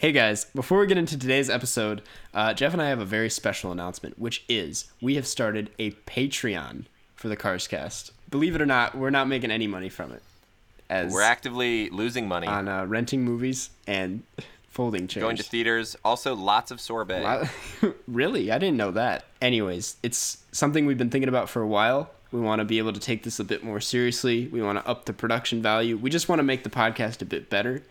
Hey guys, before we get into today's episode, uh, Jeff and I have a very special announcement, which is we have started a Patreon for the Cars Cast. Believe it or not, we're not making any money from it. As We're actively losing money. on uh, renting movies and folding chairs. Going to theaters. Also, lots of sorbet. Wow. really? I didn't know that. Anyways, it's something we've been thinking about for a while. We want to be able to take this a bit more seriously. We want to up the production value. We just want to make the podcast a bit better.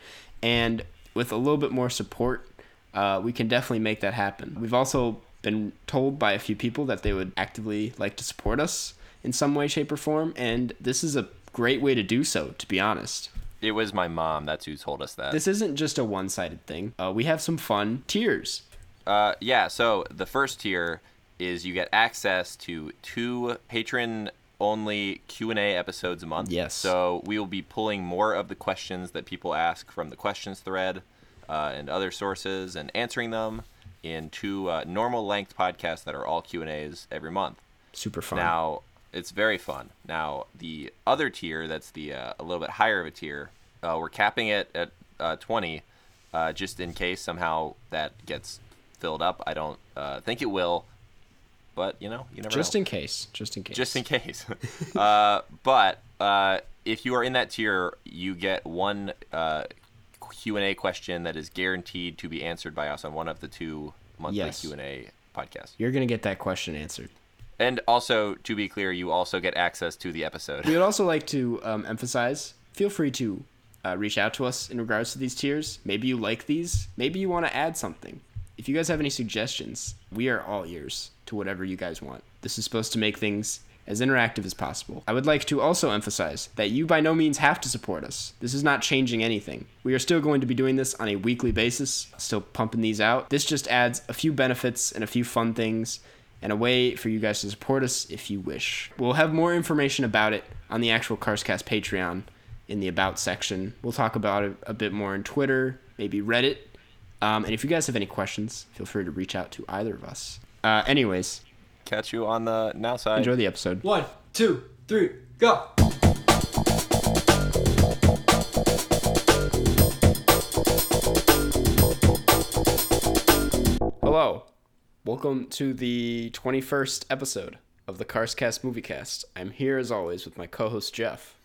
And with a little bit more support, uh, we can definitely make that happen. We've also been told by a few people that they would actively like to support us in some way, shape, or form. And this is a great way to do so, to be honest. It was my mom. That's who told us that. This isn't just a one sided thing. Uh, we have some fun tiers. Uh, yeah. So the first tier is you get access to two patron only Q&A episodes a month. Yes. So we will be pulling more of the questions that people ask from the questions thread uh, and other sources and answering them in two uh, normal length podcasts that are all Q&As every month. Super fun. Now, it's very fun. Now, the other tier, that's the uh, a little bit higher of a tier, uh, we're capping it at uh, 20, uh, just in case somehow that gets filled up. I don't uh, think it will, but you know, you never just know. in case. Just in case. just in case. uh, but uh, if you are in that tier, you get one uh, Q and A question that is guaranteed to be answered by us on one of the two monthly Yes. Q and A podcasts. You're gonna get that question answered. And also, to be clear, you also get access to the episode. We would also like to um, emphasize: feel free to uh, reach out to us in regards to these tiers. Maybe you like these. Maybe you want to add something. If you guys have any suggestions, we are all ears to whatever you guys want. This is supposed to make things as interactive as possible. I would like to also emphasize that you by no means have to support us. This is not changing anything. We are still going to be doing this on a weekly basis, still pumping these out. This just adds a few benefits and a few fun things and a way for you guys to support us if you wish. We'll have more information about it on the actual Carscast Patreon in the About section. We'll talk about it a bit more on Twitter, maybe Reddit. Um, and if you guys have any questions, feel free to reach out to either of us. Uh, anyways, Catch you on the now side. enjoy the episode. One, two, three, go. Hello. Welcome to the 21st episode of the Carscast Moviecast. I'm here as always with my co host Jeff.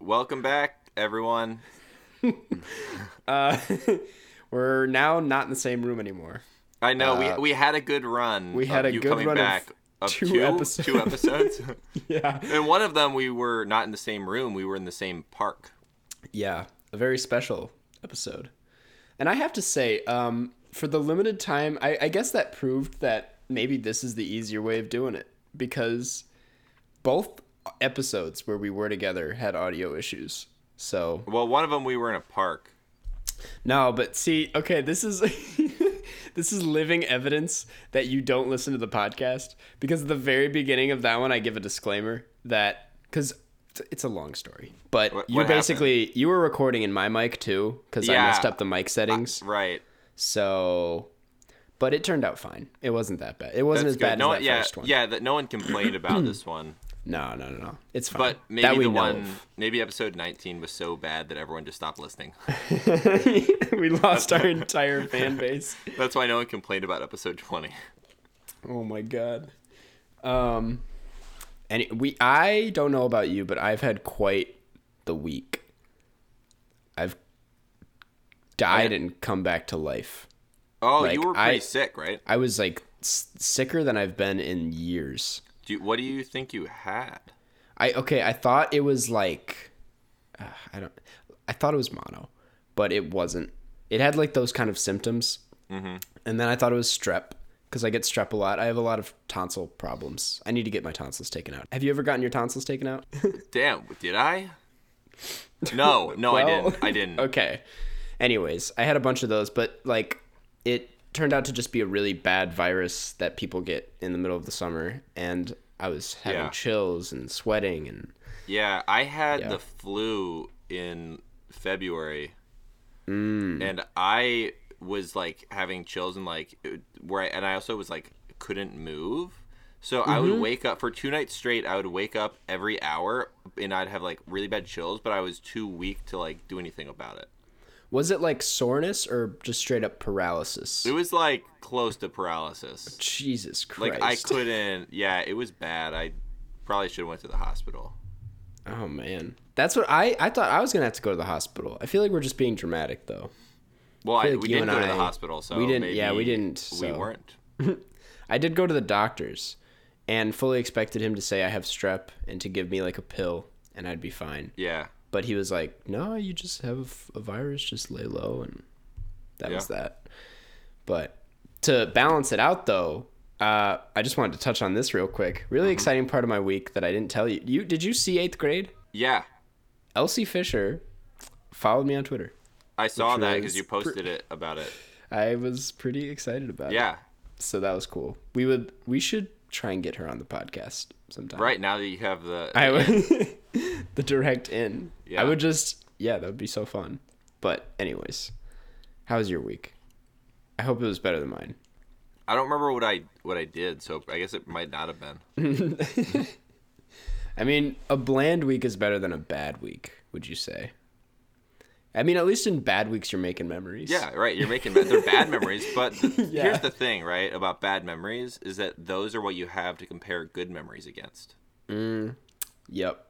Welcome back, everyone. Uh, we're now not in the same room anymore. I know Uh, we we had a good run. we had of a you good coming run of back of two two episodes. two episodes. Yeah. and one of them we were not in the same room. We were in the same park. Yeah, a very special episode. And I have to say, um, for the limited time, I, I guess that proved that maybe this is the easier way of doing it because both episodes where we were together had audio issues. So Well, one of them we were in a park. No, but see, okay, this is this is living evidence that you don't listen to the podcast because at the very beginning of that one, I give a disclaimer that because it's a long story, but What- you what basically you were recording in my mic too because I messed up the mic settings. Right. So, but it turned out fine. It wasn't that bad. It wasn't That's as good. bad no, as that yeah, first one. yeah. That no one complained about this one, No, no, no, no. It's fine. but that maybe we the one, of. maybe episode 19 was so bad that everyone just stopped listening. we lost our entire fan base. That's why no one complained about episode 20. Oh my god. Um and we I don't know about you, but I've had quite the week. I've died yeah. and come back to life. Oh, Like, you were pretty I- sick, right? I was like s- sicker than I've been in years. Do you, what do you think you had? I okay, I thought it was like uh, I don't I thought it was mono, but it wasn't. It had like those kind of symptoms. Mm-hmm. And then I thought it was strep because I get strep a lot. I have a lot of tonsil problems. I need to get my tonsils taken out. Have you ever gotten your tonsils taken out? Damn, did I? No, no, I didn't. I didn't. okay. Anyways, I had a bunch of those, but like it turned out to just be a really bad virus that people get in the middle of the summer and I was having Yeah. chills and sweating and Yeah, I had Yeah. the flu in February, Mm. and I was like having chills and like where I, and I also was like couldn't move. So I Mm-hmm. would wake up for two nights straight. I would wake up every hour, and I'd have like really bad chills, but I was too weak to like do anything about it. Was it like soreness or just straight up paralysis? It was like close to paralysis. Jesus Christ. Like I couldn't. Yeah, it was bad. I probably should have went to the hospital. Oh man. That's what I I thought I was going to have to go to the hospital. I feel like we're just being dramatic though. Well, I, feel like we didn't go to the hospital, so we didn't- yeah, we didn't, We weren't. I did go to the doctors and fully expected him to say I have strep and to give me like a pill and I'd be fine. Yeah. But he was like, "No, you just have a virus, just lay low." And that was that. But to balance it out though, uh, I just wanted to touch on this real quick. Really Mm-hmm. exciting part of my week that I didn't tell you. You did you see 8th grade? Yeah. Elsie Fisher followed me on Twitter. I saw that because you posted it about it. I was pretty excited about it. Yeah. So that was cool. We would we should try and get her on the podcast sometime. Right now that you have the. I would the direct in. Yeah. I would just yeah, that would be so fun. But anyways, how was your week? I hope it was better than mine. I don't remember what I what I did, so I guess it might not have been. I mean, a bland week is better than a bad week, would you say? I mean, at least in bad weeks you're making memories. Yeah, right. You're making they're bad memories, but Yeah. here's the thing, right? About bad memories is that those are what you have to compare good memories against. Mm, yep.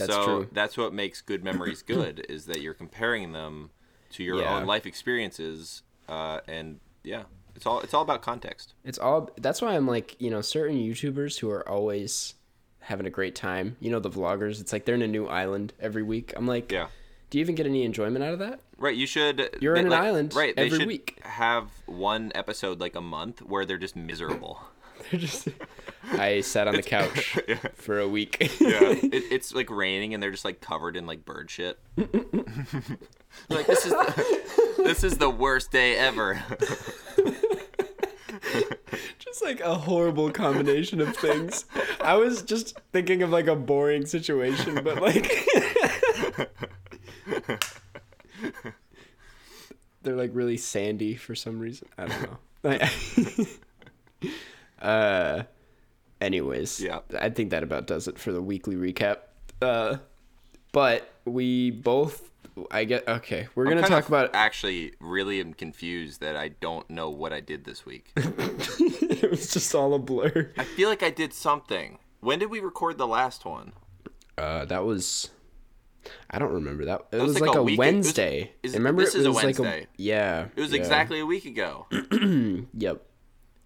That's so true. that's what makes good memories good is that you're comparing them to your Yeah. own life experiences, uh, and yeah, it's all it's all about context. It's all that's why I'm like, you know, certain YouTubers who are always having a great time. You know, the vloggers, it's like they're in a new island every week. I'm like, Yeah. do you even get any enjoyment out of that? Right, you should. You're they- in an like- island right? They every should week. have one episode like a month where they're just miserable. They're just I sat on the couch for a week. Yeah, it, it's like raining and they're just like covered in like bird shit. like this is the, this is the worst day ever. just like a horrible combination of things. I was just thinking of like a boring situation, but like they're like really sandy for some reason. I don't know. Uh, anyways, Yeah. I think that about does it for the weekly recap. Uh, but we both, I get okay. We're I'm gonna talk about. Actually, really am confused that I don't know what I did this week. it was just all a blur. I feel like I did something. When did we record the last one? Uh, that was. I don't remember that. It was was, like like, a a, week- it was- Wednesday. is- remember, this it is a was like Wednesday. yeah. It was yeah. exactly a week ago. Yep.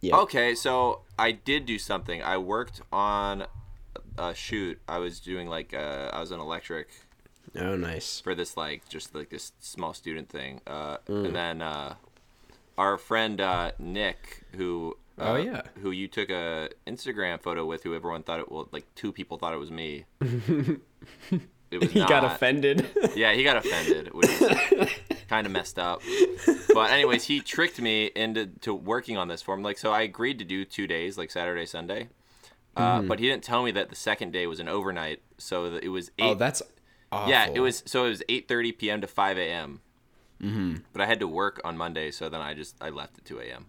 Yep. Okay, so I did do something. I worked on a shoot. I was doing like uh, I was an electric Oh, nice. for this like just like this small student thing. Uh, Mm. And then uh, our friend uh, Nick, who uh, Oh, yeah. who you took a Instagram photo with, who everyone thought it well, like two people thought it was me. it was He not. got offended. Yeah, he got offended, which is kind of messed up. But anyways, he tricked me into to working on this for him. Like, so I agreed to do two days, like Saturday, Sunday. Uh, Mm-hmm. But he didn't tell me that the second day was an overnight, so that it was eight. oh, that's. Awful. yeah, it was. So it was eight thirty p.m. to five a.m. Mm-hmm. But I had to work on Monday, so then I just I left at two a.m.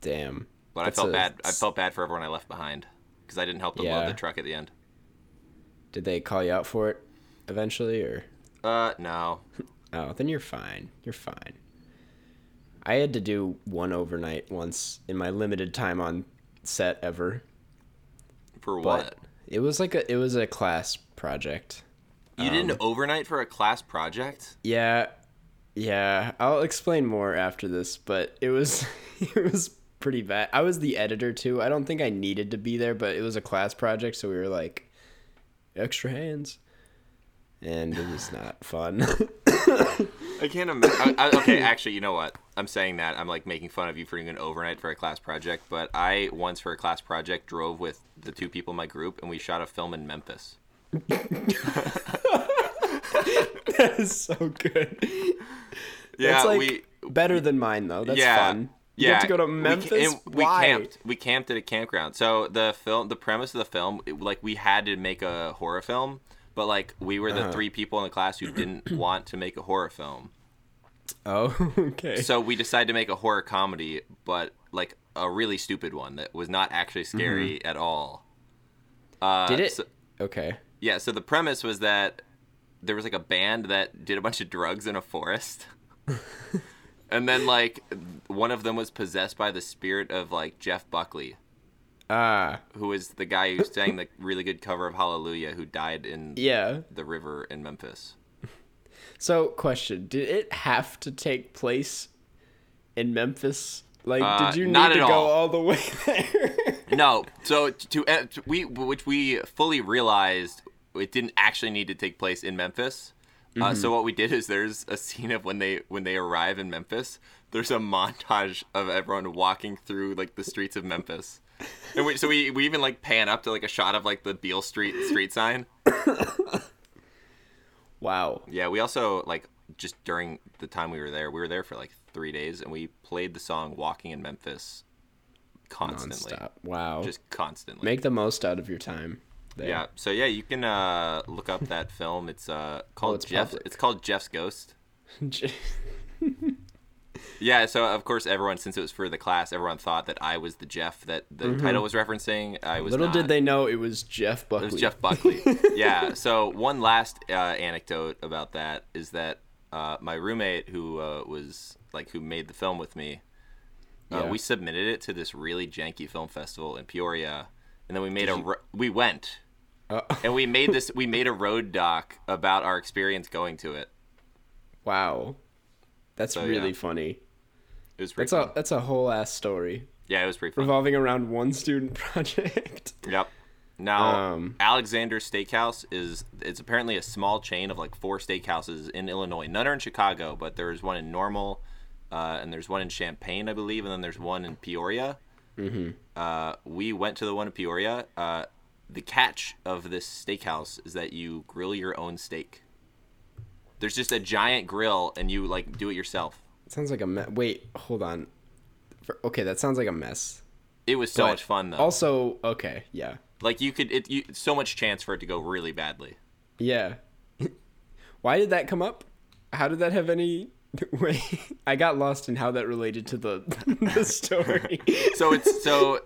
Damn. But That's I felt a- bad. I felt bad for everyone I left behind because I didn't help them load the truck at the end. Did they call you out for it eventually, or? Uh, no. Oh, then you're fine. You're fine. I had to do one overnight once in my limited time on set ever. For But what? it was like a it was a class project. You did um, an overnight for a class project? Yeah. Yeah, I'll explain more after this, but it was it was pretty bad. I was the editor too. I don't think I needed to be there, but it was a class project, so we were like extra hands. And it was not fun. I can't imagine. okay, actually, you know what? I'm saying that I'm like making fun of you for doing an overnight for a class project, but I once for a class project drove with the two people in my group and we shot a film in Memphis. that is so good. Yeah, That's like we better than mine though. That's yeah, fun. You yeah. have to go to We Memphis. and we Why? camped. We camped at a campground. So the film, the premise of the film, it- like we had to make a horror film, but like we were the Uh-huh. three people in the class who didn't want to make a horror film. Oh, okay. So we decided to make a horror comedy, but like a really stupid one that was not actually scary at all. Uh, Mm-hmm. Did it? so- okay. yeah. So the premise was that there was like a band that did a bunch of drugs in a forest. and then like one of them was possessed by the spirit of like Jeff Buckley, Ah, who is the guy who sang the really good cover of Hallelujah who died in yeah. the river in Memphis. So, question: Did it have to take place in Memphis? Like, Uh, did you need to at go all. all the way there? No, so to, uh, to we which we fully realized it didn't actually need to take place in Memphis. Uh, so what we did is there's a scene of when they when they arrive in Memphis. There's a montage of everyone walking through like the streets of Memphis, and we, so we we even like pan up to like a shot of like the Beale Street street sign. wow. Yeah, we also like just during the time we were there, we were there for like three days, and we played the song "Walking in Memphis" constantly, Nonstop. Wow. just constantly. Make the most out of your time. There. Yeah. So yeah, you can uh, look up that film. It's uh, called it's Jeff. public. It's called Jeff's Ghost. Yeah. So of course, everyone, since it was for the class, everyone thought that I was the Jeff that the title was referencing. I was Mm-hmm. Little not. did they know it was Jeff Buckley. It was Jeff Buckley. yeah. So one last uh, anecdote about that is that uh, my roommate, who uh, was like who made the film with me, uh, Yeah. we submitted it to this really janky film festival in Peoria, and then we made a ro- we went Uh, and we made this we made a road doc about our experience going to it. wow. That's So, really yeah. funny. It was pretty That's fun. a that's a whole ass story yeah, it was pretty fun. revolving around one student project. Yep. Now, Um, Alexander Steakhouse is it's apparently a small chain of like four steakhouses in Illinois. None are in Chicago, but there's one in Normal, uh, and there's one in Champaign, I believe, and then there's one in Peoria. Mm-hmm. Uh, we went to the one in Peoria. Uh, the catch of this steakhouse is that you grill your own steak. There's just a giant grill, and you like do it yourself. sounds like a mess. Wait, hold on. For, okay, that sounds like a mess. It was so But much fun though. Also, okay, yeah, like you could, it you, so much chance for it to go really badly. yeah. Why did that come up? How did that have any? Wait, I got lost in how that related to the the story. so it's so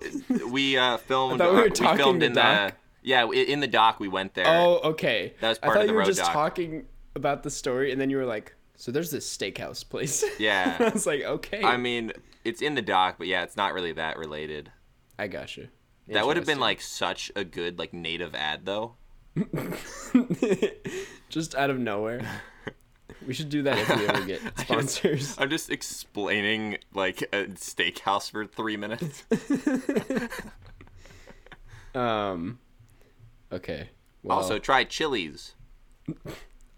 we uh filmed thought we were uh, talking filmed the in doc. the yeah in the dock we went there Oh, okay. That was I part thought of the you were just doc. talking about the story, and then you were like, "So there's this steakhouse place." Yeah. I was like, "Okay." i mean it's in the dock but yeah it's not really that related I got you. that would have been like such a good like native ad though just out of nowhere. We should do that if we ever get sponsors. i'm just explaining like a steakhouse for three minutes Um. Okay. Well, also try chili's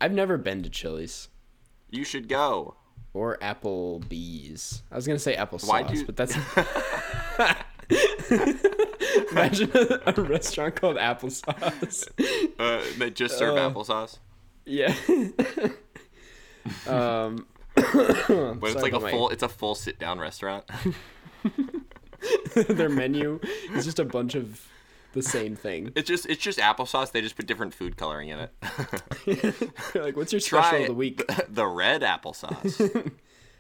I've never been to Chili's you should go or Applebee's. I was gonna say applesauce, Why'd you- but that's. Imagine a, a restaurant called Applesauce. uh that just serve Uh, applesauce Yeah. Um. but it's like a about my- full it's a full sit down restaurant their menu is just a bunch of the same thing. it's just it's just applesauce they just put different food coloring in it like, what's your special try of the week? the red applesauce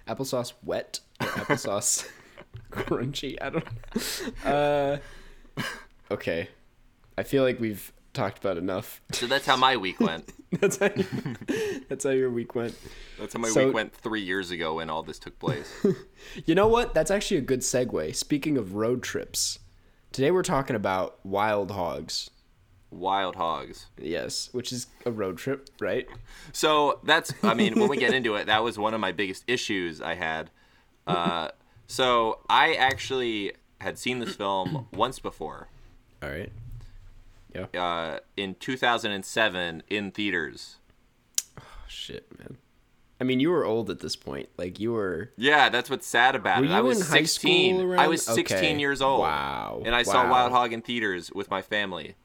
Applesauce wet applesauce crunchy? I don't know. Uh, okay. I feel like we've talked about enough. so that's how my week went that's how you, that's how your week went. That's how my So- week went three years ago when all this took place. You know what? That's actually a good segue. Speaking of road trips, today we're talking about wild hogs. Wild hogs. Yes, which is a road trip, right? So that's, I mean, when we get into it, that was one of my biggest issues I had. Uh, so I actually had seen this film once before All right. Yeah. uh, in 2007 in theaters. Oh, shit, man. I mean, you were old at this point. Like you were. Yeah, that's what's sad about Were it. you I was in high 16. school I was 16 Okay. years old. Wow. And I saw Wild Hog in theaters with my family.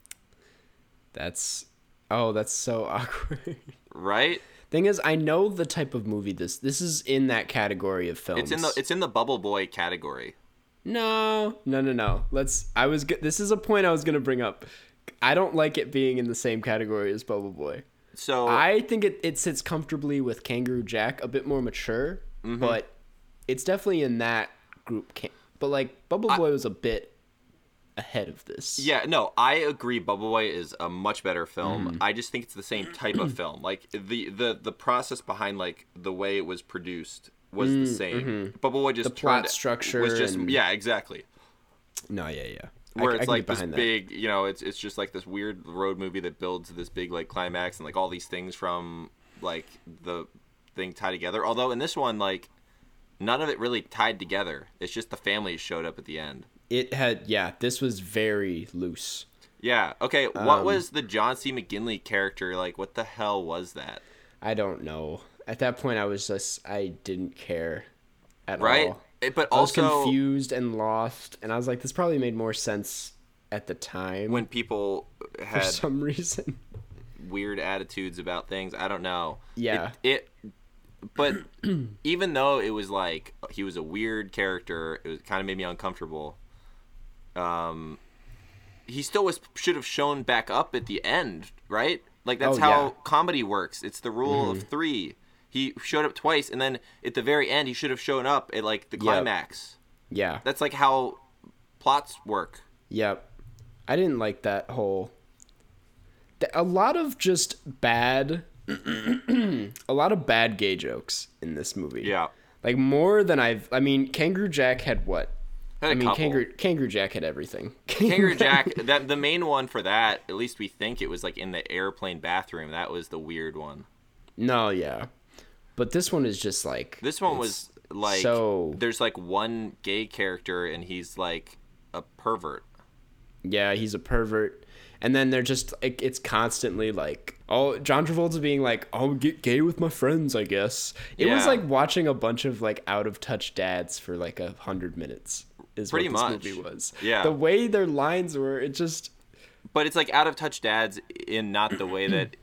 That's. Oh, that's so awkward. Right? Thing is, I know the type of movie this. This is in that category of films. It's in the it's in the Bubble Boy category. No, no, no, no. Let's. I was. This is a point I was gonna bring up. I don't like it being in the same category as Bubble Boy. So I think it, it sits comfortably with Kangaroo Jack, a bit more mature, Mm-hmm. but it's definitely in that group. Can- but like Bubble Boy was a bit ahead of this. Yeah, no, I agree. Bubble Boy is a much better film. Mm. I just think it's the same type of film. Like the the the process behind like the way it was produced was the mm, same. Mm-hmm. Bubble Boy just The plot structure was just and- yeah, exactly. No, yeah, yeah. I- Where I it's can like this that. big, you know, it's it's just like this weird road movie that builds this big like climax and like all these things from like the thing tied together. Although in this one, like none of it really tied together. It's just the family showed up at the end. It had yeah. This was very loose. Yeah. Okay. What Um, was the John C. McGinley character like? What the hell was that? I don't know. At that point, I was just I didn't care at Right. all. It- but I was also confused and lost, and I was like, this probably made more sense at the time when people for had some reason. weird attitudes about things, I don't know. Yeah. It. it but even though it was like he was a weird character, it was kind of made me uncomfortable. Um, he still was should have shown back up at the end, right? Like that's Oh, how yeah. Mm-hmm. comedy works. It's the rule of three. He showed up twice, and then at the very end, he should have shown up at like the climax. Yeah. That's like how plots work. Yep. I didn't like that whole. th- A lot of just bad. a lot of bad gay jokes in this movie. Yeah. Like more than I've. I mean, Kangaroo Jack had what? I mean, couple. Kangaroo Kangaroo Jack had everything. Kangaroo Jack, that the main one for that, at least we think it was like in the airplane bathroom. That was the weird one. no, yeah, but this one is just like This one was like so there's like one gay character and he's like a pervert. yeah, he's a pervert. And then they're just like it's constantly like oh John Travolta being like I'll get gay with my friends I guess it was like watching a bunch of like out of touch dads for like a hundred minutes is Pretty what much. this movie was Yeah. the way their lines were it just But it's like out of touch dads in not the way that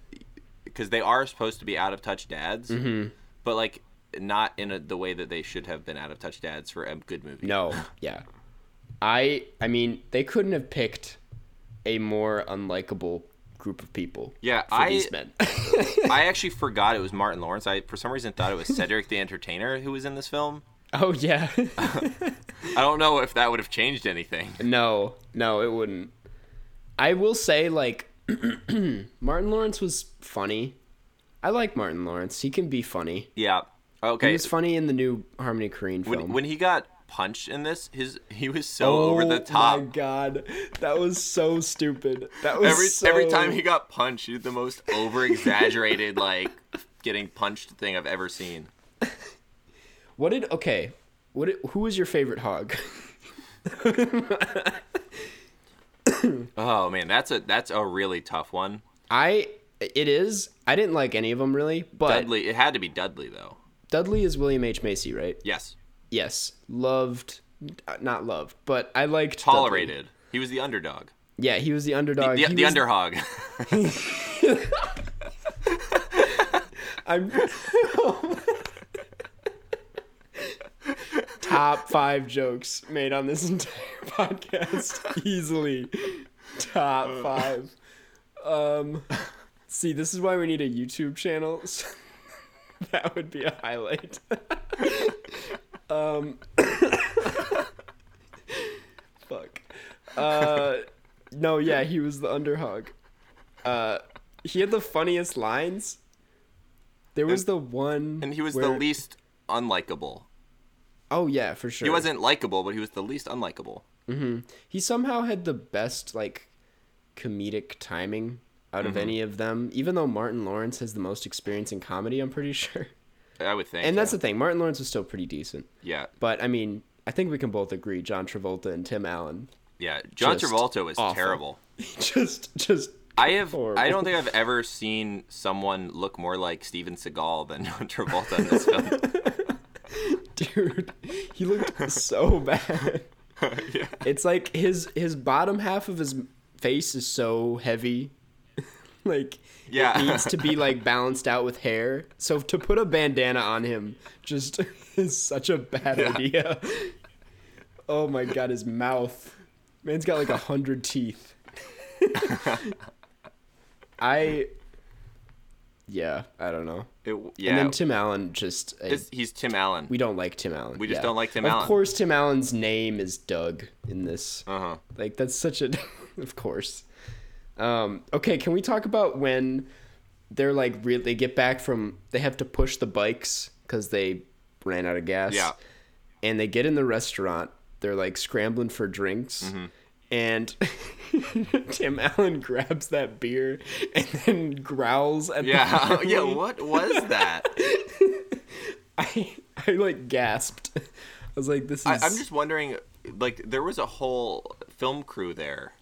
because they are supposed to be out of touch dads, Mm-hmm. But like not in a, the way that they should have been out of touch dads for a good movie. no yeah I I mean they couldn't have picked a more unlikable group of people Yeah, I these men I actually forgot it was Martin Lawrence. I for some reason thought it was Cedric the Entertainer who was in this film. oh yeah I don't know if that would have changed anything. No, no, it wouldn't. I will say, like, Martin Lawrence was funny. I like Martin Lawrence. He can be funny. Yeah. He Okay. was funny in the new Harmony Korine film. When, when he got punched in this, his he was so oh over the top. Oh my god, that was so stupid. That was Every so... every time he got punched, he did the most over exaggerated like getting punched thing I've ever seen. What did okay? What? Did, who was your favorite hog? Oh man, that's a that's a really tough one. I. It is. I didn't like any of them really, but Dudley, it had to be Dudley though. Dudley is William H Macy, right? Yes, Yes, loved, uh, not loved, but I liked Dudley. tolerated. He was the underdog. Yeah, he was the underdog. the He the was- underhog. I'm top five jokes made on this entire podcast easily. Top five. Um, see, this is why we need a YouTube channel. that would be a highlight. um, fuck. Uh, no, yeah, he was the underhog. Uh, he had the funniest lines. There was the one, and he was the least unlikable. Oh yeah, for sure. He wasn't likable, but he was the least unlikable. He somehow had the best like comedic timing out of mm-hmm. any of them. Even though Martin Lawrence has the most experience in comedy, I'm pretty sure. I would think. And that's yeah. the thing. Martin Lawrence was still pretty decent. yeah, But I mean, I think we can both agree John Travolta and Tim Allen. yeah. John Travolta was awful. terrible. just just I have. Horrible. I don't think I've ever seen someone look more like Steven Seagal than John Travolta in this film. dude, he looked so bad. yeah. It's like his his bottom half of his face is so heavy. like Yeah. it needs to be like balanced out with hair. So to put a bandana on him just is such a bad Yeah. idea. Oh my god, his mouth. Man's got like a hundred teeth. I yeah, I don't know. It, yeah, And then Tim Allen just uh, he's Tim Allen. we don't like Tim Allen. We just yeah. don't like Tim of Allen. Of course, Tim Allen's name is Doug in this. Uh huh. Like that's such a of course. Um, okay, can we talk about when they're like re- they get back from they have to push the bikes because they ran out of gas. Yeah. And they get in the restaurant. They're like scrambling for drinks. Mm-hmm. And Tim Allen grabs that beer and then growls at Yeah, yeah. What was that? I I like gasped. I was like, "This is." I, I'm just wondering. Like, there was a whole film crew there,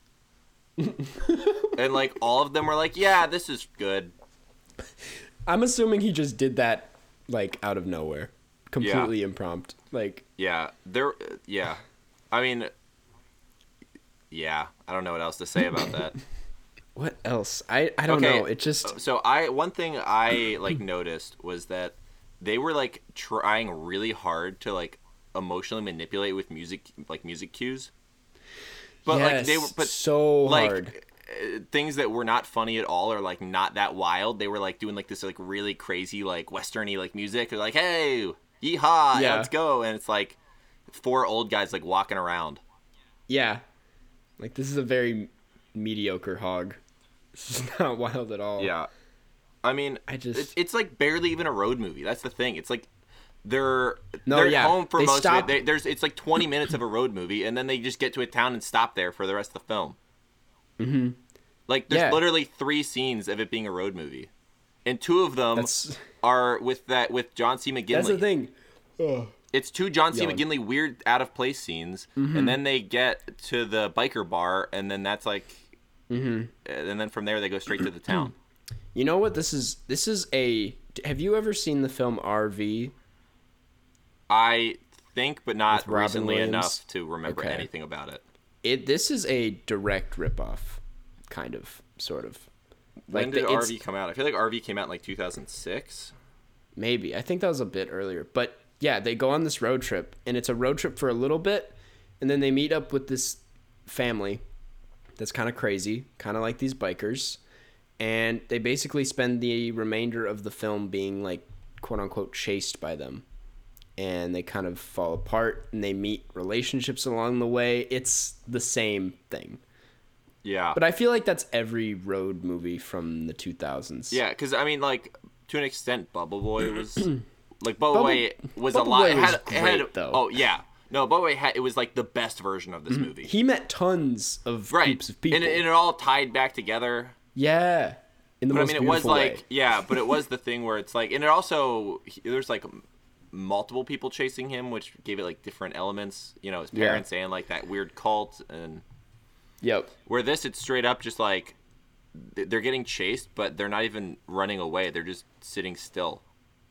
and like all of them were like, "Yeah, this is good." I'm assuming he just did that like out of nowhere, completely impromptu. Like, Yeah, there. Yeah, I mean, yeah. I don't know what else to say about that. what else? I I don't Okay, know. It just So I one thing I like noticed was that they were like trying really hard to like emotionally manipulate with music like music cues. But like they were but so like hard. uh, things that were not funny at all or like not that wild. They were like doing like this like really crazy like westerny like music. They're like, "Hey, yeehaw, Yeah. let's go." And it's like four old guys like walking around. yeah, like this is a very mediocre hog. This is not wild at all. Yeah. I mean, I just- it's, it's like barely even a road movie. That's the thing. It's like they're No, they're yeah. home for They most stop- of it. They, there's it's like 20 minutes of a road movie, and then they just get to a town and stop there for the rest of the film. Mm-hmm. Like there's Yeah. literally three scenes of it being a road movie, and two of them That's are with that with John C. McGinley. that's the thing. Ugh. It's two John C. Yelling. McGinley weird out of place scenes, Mm-hmm. and then they get to the biker bar, and then that's like, mm-hmm. and then from there they go straight to the town. You know what? This is this is a. Have you ever seen the film RV? I think, but not recently Williams? enough to remember Okay. anything about it. It this is a direct ripoff, kind of, sort of. When did the- RV come out? I feel like RV came out in like 2006. Maybe. I think that was a bit earlier. But yeah, they go on this road trip, and it's a road trip for a little bit, and then they meet up with this family that's kind of crazy, kind of like these bikers. And they basically spend the remainder of the film being like, quote unquote, chased by them. And they kind of fall apart and they meet relationships along the way. It's the same thing. Yeah, But I feel like that's every road movie from the 2000s. yeah, because I mean, like to an extent, Bubble Boy was like Bubble, Bubble- Boy was Bubble a lot. Boy it had, was it had- though. Oh yeah, no, Bubble Boy had it was like the best version of this mm-hmm. movie. He met tons of right, groups of people. and, it- and it all tied back together. Yeah. In the But I mean, it was beautiful like yeah, but it was the thing where it's like, and it also there's like multiple people chasing him, which gave it like different elements. You know, his Yeah. parents and like that weird cult, and Yep. where this it's straight up just like they're getting chased, but they're not even running away; they're just sitting still.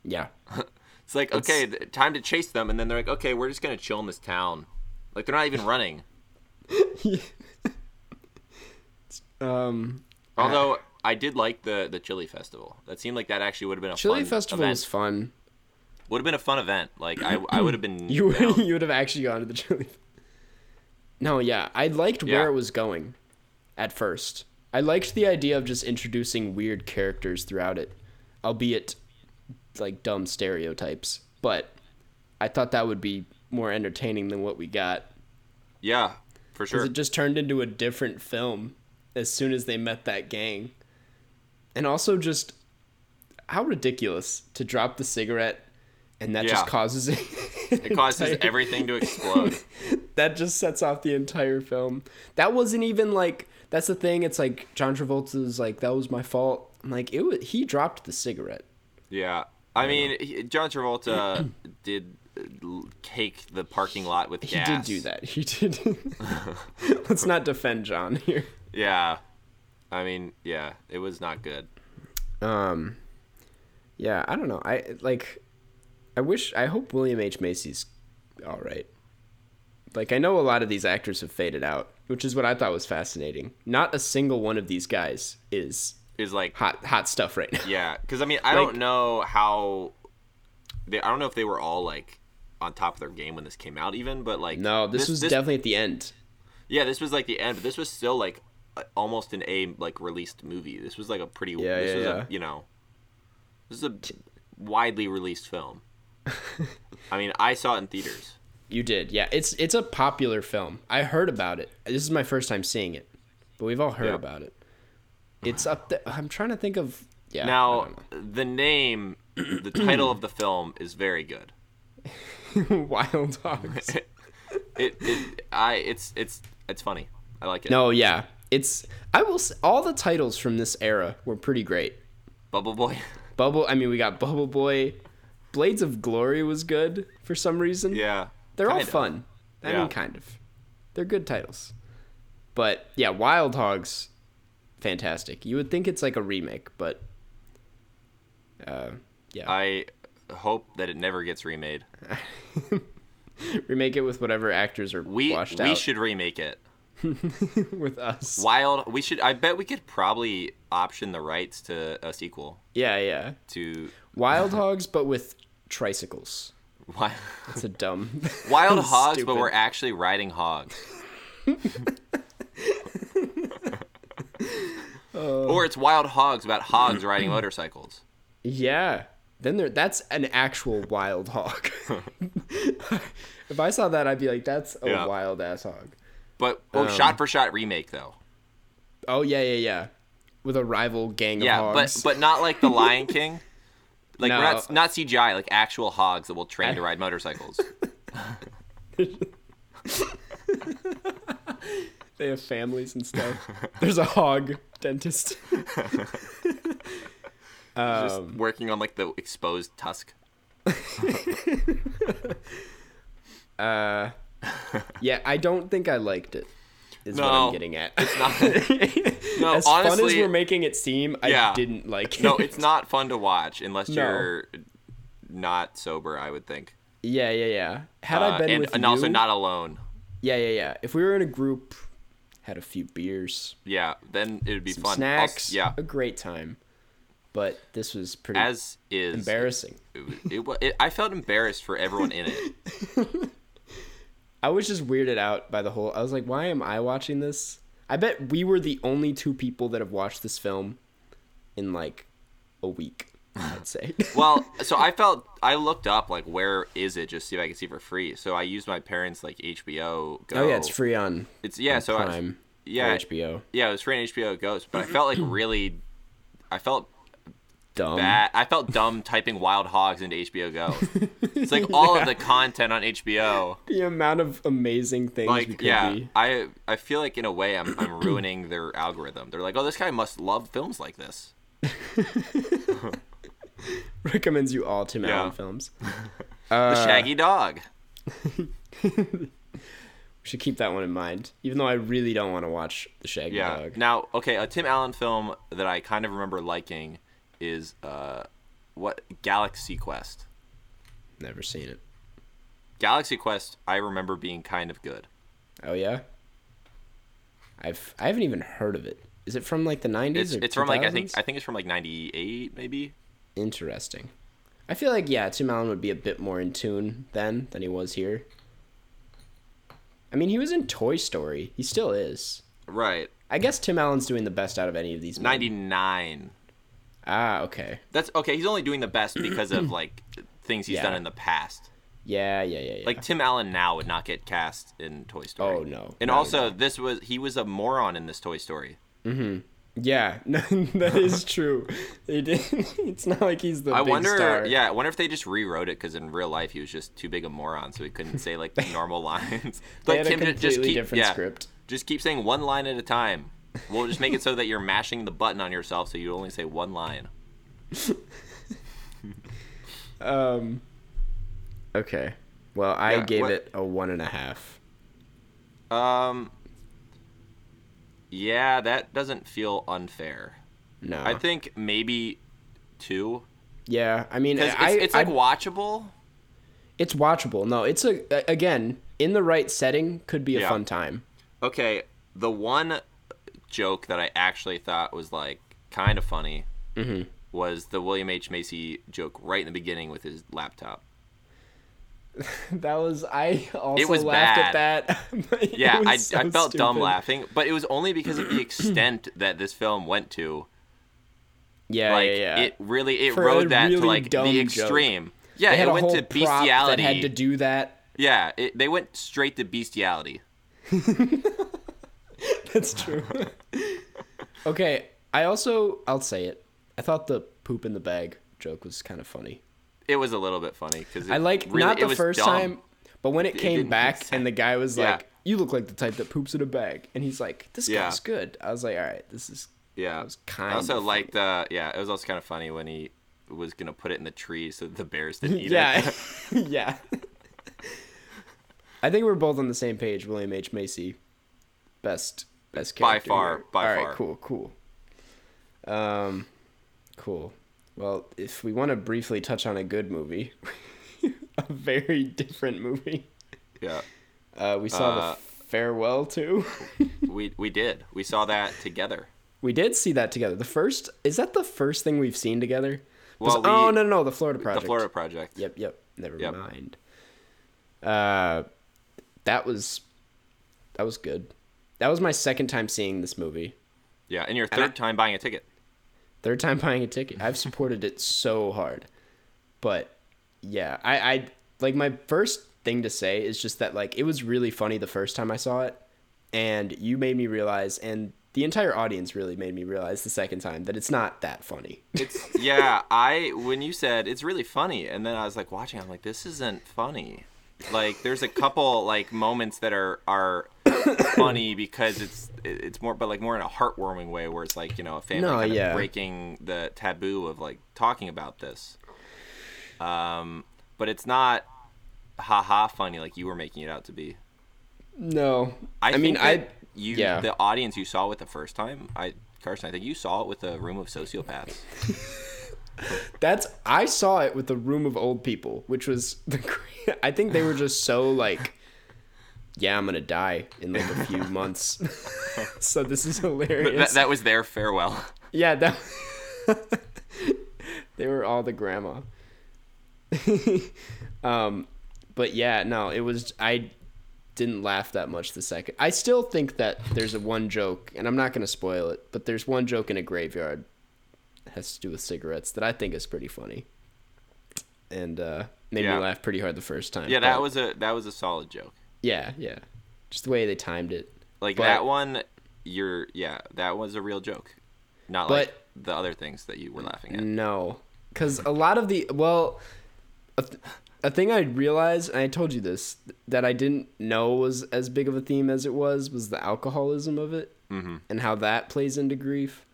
Yeah. It's like okay, time to chase them, and then they're like, okay, we're just gonna chill in this town. Like they're not even running. Um Although I did like the the chili festival. That seemed like that actually would have been a Chili Festival event. was fun. Would have been a fun event. Like I I would have been You would, down. you would have actually gone to the Chili No, yeah. I liked Yeah. where it was going at first. I liked the idea of just introducing weird characters throughout it, albeit like dumb stereotypes. But I thought that would be more entertaining than what we got. Yeah, for Because sure. it just turned into a different film as soon as they met that gang. And also just how ridiculous to drop the cigarette and that just causes it. It causes everything to explode. that just sets off the entire film. That wasn't even like that's the thing. It's like John Travolta's like that was my fault. I'm like it was he dropped the cigarette. Yeah, I mean, he, John Travolta did uh, cake the parking lot with gas. He did do that. He did. Let's not defend John here. Yeah, I mean, yeah, it was not good. Um, yeah, I don't know. I like. I wish. I hope William H Macy's all right. Like I know a lot of these actors have faded out, which is what I thought was fascinating. Not a single one of these guys is Is like, hot hot stuff right now. yeah, because I mean, I Like- don't know how. They, I don't know if they were all like on top of their game when this came out, even, but like, No, this, was definitely at the end. Yeah, this was like the end, but this was still like almost an A like released movie. This was like a pretty Yeah, this yeah, was yeah. A, you know. This is a widely released film. I mean, I saw it in theaters. You did, yeah. It's it's a popular film. I heard about it. This is my first time seeing it, but we've all heard Yeah. about it. It's up there. I'm trying to think of. Yeah. Now, the name, the title of the film is very good. Wild Hogs. It, it, I, it's, it's, it's funny. I like it. No, yeah. It's. I will. s all the titles from this era were pretty great. Bubble Boy. Bubble. I mean, we got Bubble Boy. Blades of Glory was good for some reason. Yeah. They're all fun. I Yeah. mean, kind of. They're good titles. But yeah, Wild Hogs, fantastic. You would think it's like a remake, but uh, yeah, I hope that it never gets remade. remake it with whatever actors are We, washed we out should remake it. with us. Wild. We should. I bet we could probably option the rights to a sequel Yeah, yeah. to Wild Hogs, but with tricycles. Wi- That's a dumb. Wild Hogs, but we're actually riding hogs. or it's Wild Hogs about hogs riding motorcycles. Yeah. Then there that's an actual wild hog. if I saw that I'd be like that's a Yeah. wild ass hog. But oh, Um, shot for shot remake though. Oh yeah, yeah, yeah. With a rival gang of Yeah, hogs. but but not like the Lion King. Like No. not not CGI, like actual hogs that will train to ride motorcycles. they have families and stuff. There's a hog dentist. Just Um, working on like the exposed tusk. uh, yeah, I don't think I liked it. Is what I'm getting at. It's not. No, as fun as honestly- we're making it seem, I Yeah. didn't like it. no, it's not fun to watch unless No. you're not sober. I would think. Yeah, yeah, yeah. Had Uh, I been and, with and you, also not alone. yeah, yeah, yeah. If we were in a group, had a few beers, Yeah, then it would be fun. snacks, Also- yeah, a great time. But this was pretty as is embarrassing. It, it, it, I felt embarrassed for everyone in it. I was just weirded out by the whole. I was like, why am I watching this? I bet we were the only two people that have watched this film in like a week. I'd say. Well, so I felt I looked up like where is it just to see if I could see for free. So I used my parents like HBO Go. oh yeah, it's free on It's yeah. So I, Prime. yeah, HBO. yeah, it was free on HBO Goes, but I mm-hmm. felt like really, I felt Dumb. bad. I felt dumb typing Wild Hogs into HBO Go. It's like all of the content on HBO. The amount of amazing things we Like could yeah, be. I I feel like in a way I'm I'm ruining their algorithm. They're like, oh, this guy must love films like this. Recommends you all Tim Yeah. Allen films. The Uh, Shaggy Dog. We should keep that one in mind. Even though I really don't want to watch the Shaggy Yeah. Dog. Now, okay, a Tim Allen film that I kind of remember liking is uh, what Galaxy Quest. Never seen it. Galaxy Quest, I remember being kind of good. Oh yeah. I've I haven't even heard of it. Is it from like the nineties It's it's from like I think I think it's from like '98 maybe. Interesting. I feel like yeah, Tim Allen would be a bit more in tune then than he was here. I mean, he was in Toy Story. He still is. Right. I guess Tim Allen's doing the best out of any of these. '99. Ah, okay. That's okay. He's only doing the best because of like things he's Yeah. done in the past. Yeah, yeah, yeah, yeah. Like Tim Allen now would not get cast in Toy Story. Oh, no. And at also, this was he was a moron in this Toy Story. Mm-hmm. Yeah, that is true. They did. It's not like he's the. I big wonder. star. Yeah, I wonder if they just rewrote it because in real life he was just too big a moron, so he couldn't say like normal lines. Like Tim, just keep different yeah, script. just keep saying one line at a time. We'll just make it so that you're mashing the button on yourself, so you only say one line. Um. Okay. Well, I Yeah, gave what- it a one and a half. Um. Yeah, that doesn't feel unfair. No. I think maybe two Yeah, I mean, it's, I, it's like I- watchable. it's watchable. No, it's a a- again in the right setting could be a Yeah. fun time. Okay, the one joke that I actually thought was like kind of funny Mm-hmm. was the William H Macy joke right in the beginning with his laptop. That was I also was laughed bad. at that. Yeah, I, so I felt dumb laughing, but it was only because of the extent that this film went to. Yeah, like yeah, yeah. it really it For rode that to like dumb the joke. extreme. Yeah, it went to prop that bestiality. had to do that. yeah, it, they went straight to bestiality. That's true. okay, I also I'll say it. I thought the poop in the bag joke was kind of funny. It was a little bit funny because I like really, not the first dumb. time, but when it It came back and the guy was Yeah. like, "You look like the type that poops in a bag," and he's like, "This Yeah. guy's good." I was like, "All right, this is." Yeah, was kinda I also funny. liked. Uh, yeah, it was also kind of funny when he was gonna put it in the tree so the bears didn't eat yeah, it. yeah. I think we're both on the same page. William H Macy, best best By far, here. by All right, far. cool, cool. Um, cool. Well, if we want to briefly touch on a good movie, a very different movie, yeah, uh, we saw Uh, the farewell too. we we did. We saw that together. we did see that together. The first is that the first thing we've seen together? Well, Was- oh no, no, no, the Florida Project. The Florida Project. Yep, yep. Never Yep. mind. Uh, that was that was good. That was my second time seeing this movie. Yeah, and your And I- third time buying a ticket. Third time buying a ticket. I've supported it so hard. But yeah, I, I like my first thing to say is just that like it was really funny the first time I saw it, and you made me realize, and the entire audience really made me realize the second time that it's not that funny. It's yeah. I when you said it's really funny, and then I was like watching. I'm like, this isn't funny. Like, there's a couple like moments that are are funny because it's it's more, but like more in a heartwarming way, where it's like you know a family No, kind of yeah. breaking the taboo of like talking about this. Um, but it's not haha funny like you were making it out to be. No, I, I, mean I you yeah. the audience you saw it the first time. I Carson, I think you saw it with a room of sociopaths. That's I saw it with a room of old people, which was the. I think they were just so like, yeah, I'm gonna die in like a few months. so this is that, hilarious. that was their farewell. yeah, that. they were all the grandma. um, but yeah, no, it was I didn't laugh that much the second. I still think that there's a one joke, and I'm not gonna spoil it, but there's one joke in a graveyard that has to do with cigarettes that I think is pretty funny, and uh, made Yeah. me laugh pretty hard the first time. Yeah, that but- was a that was a solid joke. Yeah, yeah, just the way they timed it. Like But- that one, you're yeah, that was a real joke, not But- like the other things that you were laughing at. No, because a lot of the well, a, th- a thing I realized, and I told you this, that I didn't know was as big of a theme as it was, was the alcoholism of it Mhm. and how that plays into grief,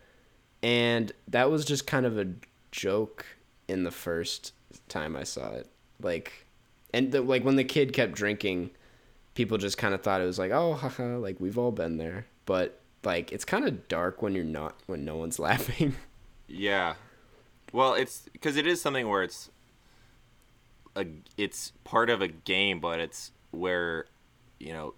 and that was just kind of a joke in the first time I saw it, like, and the, like when the kid kept drinking, people just kind of thought it was like, oh, haha, like we've all been there, but like it's kind of dark when you're not when no one's laughing. Yeah, well, it's because it is something where it's a it's part of a game, but it's where you know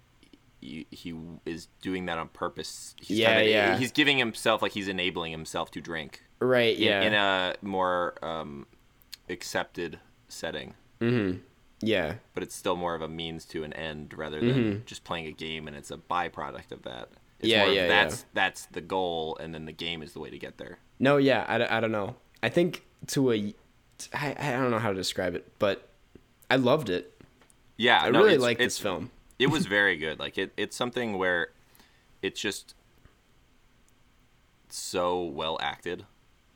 he, he is doing that on purpose. He's Yeah, kinda- yeah. He's giving himself like he's enabling himself to drink. Right. in- Yeah. in a more um, accepted setting. mm-hmm. Yeah. but it's still more of a means to an end rather than just playing a game and it's a byproduct of that. It's Mm-hmm. Yeah, yeah, that's yeah. that's the goal and then the game is the way to get there. No. Yeah. I, I don't know. I think to a, I, I don't know how to describe it, but I loved it. Yeah, I no, really like it's- this film. It was very good. Like it it's something where it's just so well acted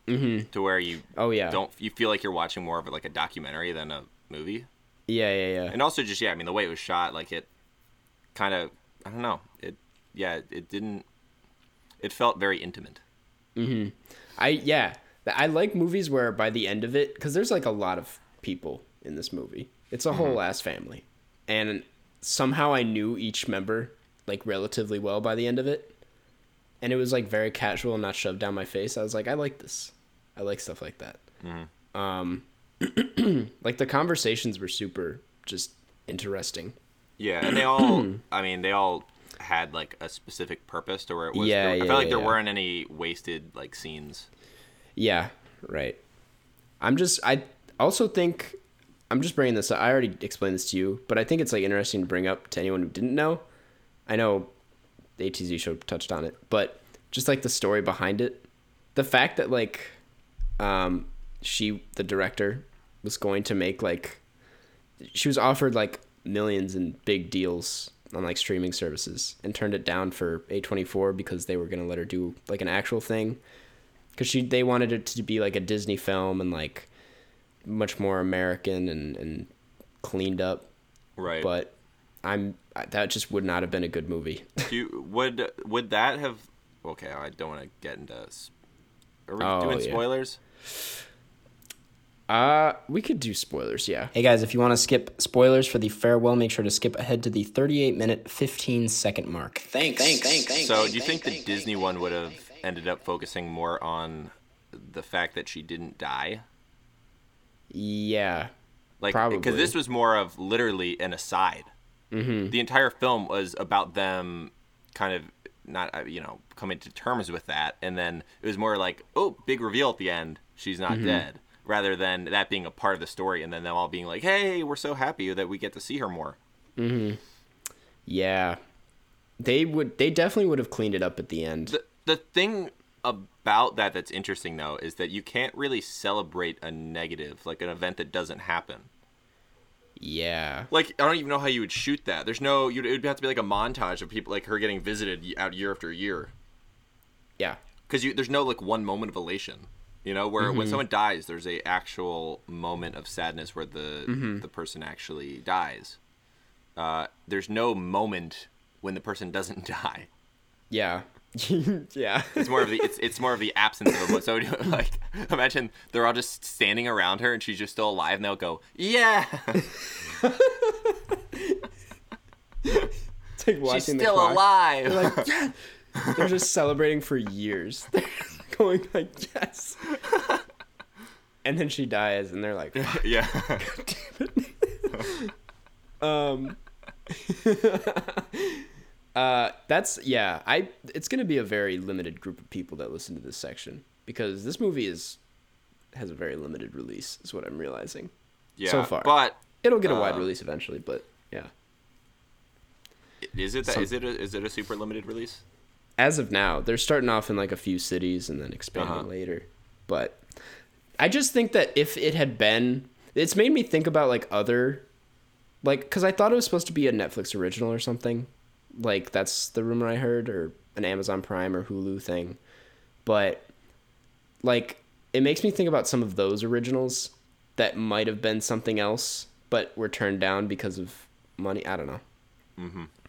Mm-hmm. to where you Oh yeah. don't you feel like you're watching more of like a documentary than a movie. Yeah. Yeah. Yeah. And also just yeah, I mean the way it was shot like it kind of I don't know. It yeah, it didn't it felt very intimate. Mhm. I yeah. I like movies where by the end of it, because there's like a lot of people in this movie. It's a whole ass family, and somehow I knew each member like relatively well by the end of it, and it was like very casual and not shoved down my face. I was like, I like this. I like stuff like that. Mhm. Um, like the conversations were super just interesting. Yeah, and they all I mean, they all had like a specific purpose to where it was Yeah, there, I yeah, felt like yeah, there yeah. weren't any wasted like scenes. Yeah, right. I'm just I also think I'm just bringing this up. I already explained this to you, but I think it's like interesting to bring up to anyone who didn't know. I know the ATZ show touched on it, but just like the story behind it, the fact that like um, she the director was going to make like she was offered like millions in big deals on like streaming services and turned it down for A24 because they were going to let her do like an actual thing cuz she they wanted it to be like a Disney film and like much more American and and cleaned up Right. but I'm that just would not have been a good movie. Do you, would would that have? Okay, I don't want to get into. Are we Oh, doing yeah. Spoilers? Uh, we could do spoilers, yeah. Hey guys, if you want to skip spoilers for the farewell, make sure to skip ahead to the 38 minute 15 second mark. Thanks. Thanks. Thanks. Thanks. So, do you think the Disney one would have ended up focusing more on the fact that she didn't die? Yeah. Like, Probably. because this was more of literally an aside. Mm-hmm. The entire film was about them kind of not, uh, you know, coming to terms with that, and then it was more like, oh, big reveal at the end, she's not dead, rather than that being a part of the story, and then them all being like, hey, we're so happy that we get to see her more. Mm-hmm. Yeah. They would they definitely would have cleaned it up at the end. the the thing about that that's interesting though is that you can't really celebrate a negative like an event that doesn't happen yeah. like i don't even know how you would shoot that there's no you'd, it would have to be like a montage of people like her getting visited out year after year Yeah. because you there's no like one moment of elation you know where when someone dies there's a actual moment of sadness where the the person actually dies uh, there's no moment when the person doesn't die Yeah. yeah. It's more of the it's it's more of the absence of emotion. So like imagine they're all just standing around her and she's just still alive and they'll go, Yeah It's like watching She's the still clock. alive Like, yeah. They're just celebrating for years. Going like, yes. And then she dies and they're like, "Fuck." Yeah. um uh that's yeah i it's gonna be a very limited group of people that listen to this section because this movie is has a very limited release is what i'm realizing Yeah. So far. But it'll get a wide Uh, release eventually but yeah is it that Some- is it a, is it a super limited release? As of now they're starting off in like a few cities and then expanding Uh-huh. later. But i just think that if it had been it's made me think about like other like because i thought it was supposed to be a netflix original or something. Like that's the rumor i heard or an amazon prime or hulu thing. But like it makes me think about some of those originals that might have been something else but were turned down because of money. I don't know.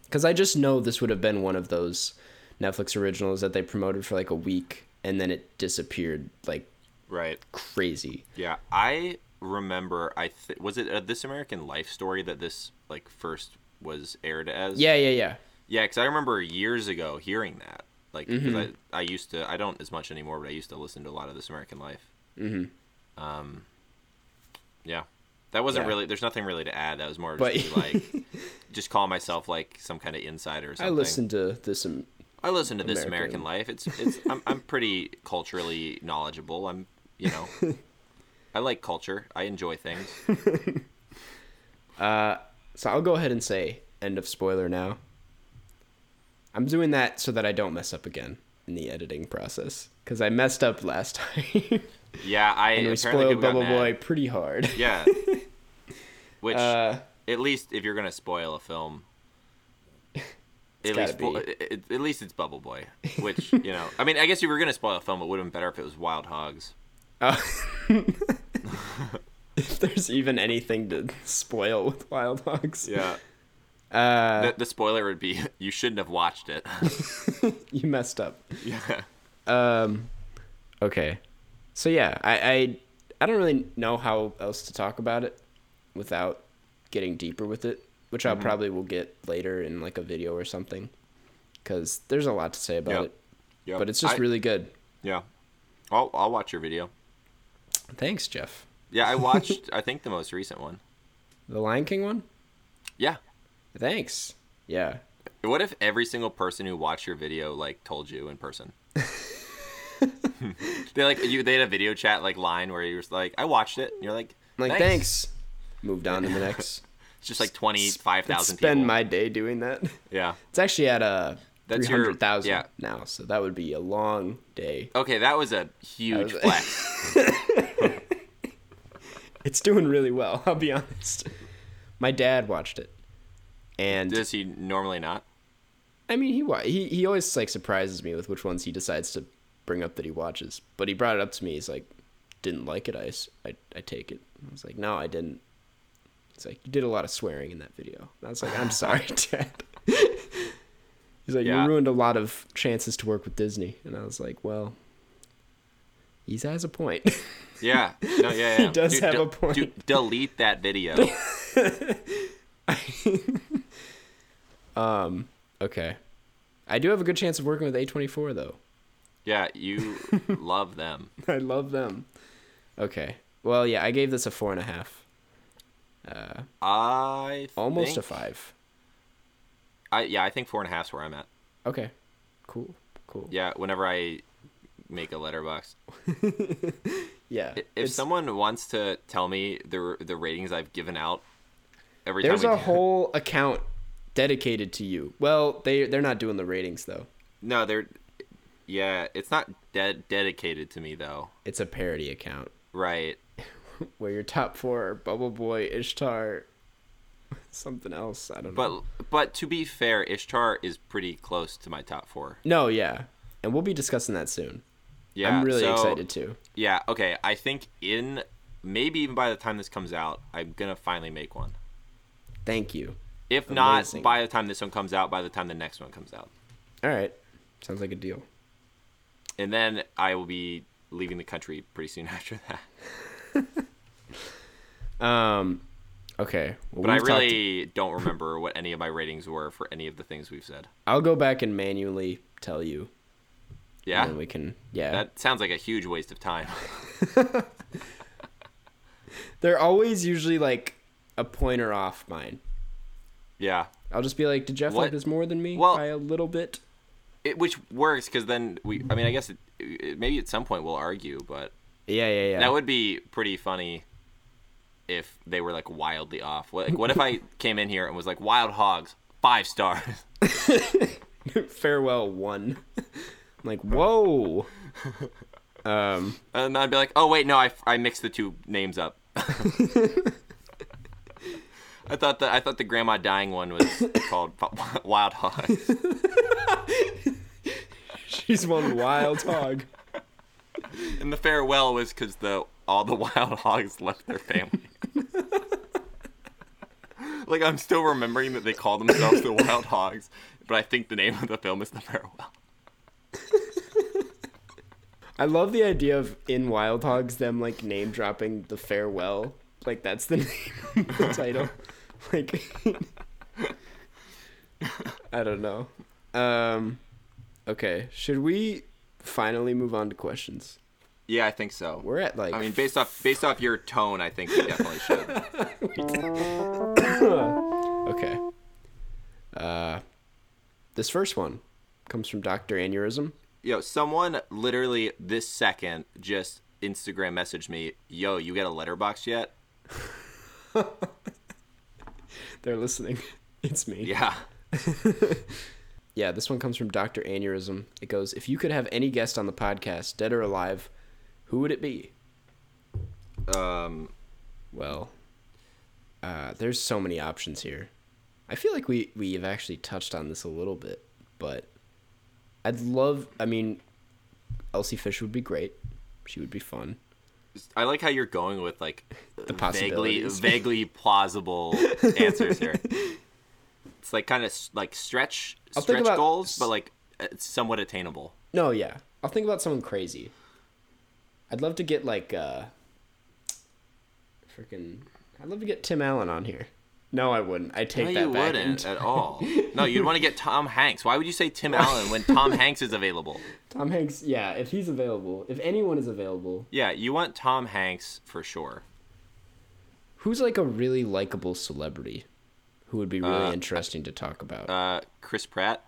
Because i just know this would have been one of those netflix originals that they promoted for like a week and then it disappeared like Right. crazy Yeah. I remember I th- was it a This American Life story that this like first was aired as? yeah yeah yeah Yeah, because I remember years ago hearing that. Like, Mm-hmm. I, I used to, I don't as much anymore, but I used to listen to a lot of This American Life. Mm-hmm. Um, yeah. That wasn't Yeah. really, there's nothing really to add. That was more just like, just call myself like some kind of insider or something. i listened to this um, I listen to This American- American Life. It's, it's, I'm, I'm pretty culturally knowledgeable. I'm, you know, I like culture. I enjoy things. So I'll go ahead and say end of spoiler now. I'm doing that so that I don't mess up again in the editing process because I messed up last time Yeah, I and we spoiled Bubble. Boy pretty hard. Yeah. Which, Uh, at least if you're gonna spoil a film, gotta least be. it, at least it's Bubble Boy. Which you know, I mean, I guess you were gonna spoil a film, it would have been better if it was Wild Hogs. uh, if there's even anything to spoil with Wild Hogs, Yeah. uh, The, the spoiler would be you shouldn't have watched it. you messed up. yeah. Um, okay. So yeah, I, I I don't really know how else to talk about it without getting deeper with it, which Mm-hmm. I probably will get later in like a video or something, because there's a lot to say about Yep. it. Yeah. But it's just I- really good. Yeah. I'll I'll watch your video. Thanks, Jeff. Yeah, I watched. I think the most recent one. The Lion King one. Yeah. Thanks. Yeah. What if every single person who watched your video like told you in person? they like you. They had a video chat like line where you were like, "I watched it." And you're like, like thanks. Moved on to the next. It's just like twenty five thousand people. Spend my day doing that. yeah. It's actually at a That's three hundred thousand yeah. now, so that would be a long day. Okay, that was a huge was- flex. It's doing really well. I'll be honest. My dad watched it, and Does he normally not? I mean, he he he always like surprises me with which ones he decides to bring up that he watches. But he brought it up to me. He's like, "Didn't like it, I I, I take it." I was like, "No, I didn't." He's like, "You did a lot of swearing in that video." And I was like, "I'm sorry, Dad." He's like, Yeah. "You ruined a lot of chances to work with Disney," and I was like, "Well." He has a point. Yeah. No, yeah, yeah. He does Dude, have de- a point. dude, delete that video. um, okay. I do have a good chance of working with A24 though. Yeah, you love them. I love them. Okay. Well, yeah, I gave this a four and a half. Uh, I almost a five. I yeah, I think four and a half's where I'm at. Okay. Cool. Cool. Yeah, whenever I make a Letterboxd. Yeah. If it's- someone wants to tell me the the ratings I've given out every there's a do- whole account dedicated to you. Well, they they're not doing the ratings though. No, they're yeah, it's not de- dedicated to me though. It's a parody account Right. Where your top four are Bubble Boy, Ishtar, something else. I don't know. But but to be fair, Ishtar is pretty close to my top 4. no, yeah, and we'll be discussing that soon. Yeah. I'm really so- excited too. Yeah, okay. I think in maybe even by the time this comes out, I'm going to finally make one. Thank you. If Amazing. not by the time this one comes out, by the time the next one comes out. All right. Sounds like a deal. And then I will be leaving the country pretty soon after that. Um, okay. Well, But I we've talked- really don't remember what any of my ratings were for any of the things we've said. I'll go back and manually tell you. Yeah. And then we can. Yeah. That sounds like a huge waste of time. They're always usually like a pointer off mine. yeah. I'll just be like, did Jeff like this more than me Well- by a little bit? It, which works because then we, I mean, I guess it, it, maybe at some point we'll argue, but Yeah, yeah, yeah. that would be pretty funny if they were like wildly off. What, like, what if I came in here and was like, Wild Hogs, five stars? Farewell one. I'm like, whoa. um, And I'd be like, oh, wait, no, I, I mixed the two names up. I thought the I thought the grandma dying one was called Wild Hogs. she's one wild hog. And the farewell was because the all the wild hogs left their family. like I'm still remembering that they call themselves the wild hogs, but I think the name of the film is the farewell. I love the idea of in Wild Hogs them like name dropping the farewell. Like that's the name of the title. Like I don't know. Um okay, should we finally move on to questions? Yeah, I think so. We're at like I mean, based off based off your tone, I think we definitely should. Okay. Uh this first one comes from Dr. Aneurysm. Yo, someone literally this second just Instagram messaged me, "Yo, you get a Letterboxd yet?" They're listening. It's me. Yeah. Yeah, this one comes from Dr. Aneurysm. It goes, If you could have any guest on the podcast, dead or alive, who would it be? Um. Well, uh, there's so many options here. I feel like we, we've actually touched on this a little bit, but I'd love, I mean, Elsie Fish would be great. She would be fun. I like how you're going with like The vaguely vaguely plausible answers here. It's like kind of like stretch I'll stretch about- goals, but like it's somewhat attainable. No, yeah. I'll think about someone crazy. I'd love to get, like, uh, freaking, I'd love to get Tim Allen on here. No, I wouldn't. I take no, that you back. wouldn't at all. No, you'd want to get Tom Hanks. Why would you say Tim Allen when Tom Hanks is available? Tom Hanks, yeah, if he's available, if anyone is available, Yeah, you want Tom Hanks for sure. who's like a really likable celebrity who would be really Uh, interesting to talk about? Uh, Chris Pratt.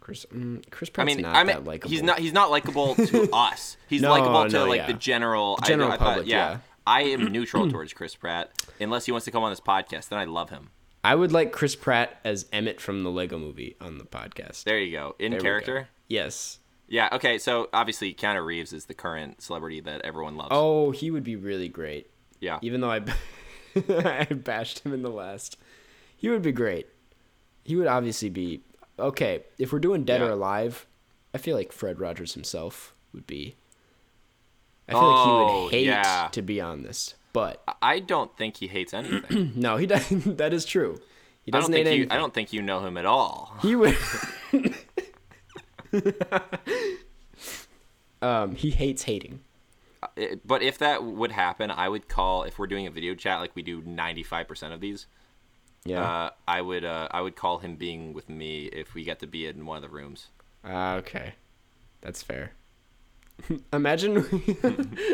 Chris, mm, Chris I mean, not I that mean, likable. he's not. He's not likable to us. He's No, likable to no, like yeah. the general. The general I, I thought- public, yeah. I am neutral towards Chris Pratt unless he wants to come on this podcast. Then I love him. I would like Chris Pratt as Emmett from the Lego Movie on the podcast. There you go. In There character. Yes. Yeah. Okay. So obviously, Keanu Reeves is the current celebrity that everyone loves. Oh, he would be really great. yeah. Even though I, I bashed him in the last, he would be great. He would obviously be okay if we're doing Dead or Alive. I feel like Fred Rogers himself would be. I feel like he Oh, would hate yeah. to be on this, but I don't think he hates anything. no, he doesn't. that is true. He I don't doesn't think hate you. anything. I don't think you know him at all. He would. um, he hates hating. It- but if that would happen, I would call if we're doing a video chat like we do ninety five percent of these. Yeah. Uh, I would. Uh, I would call him being with me if we get to be in one of the rooms. Ah, okay, that's fair. imagine,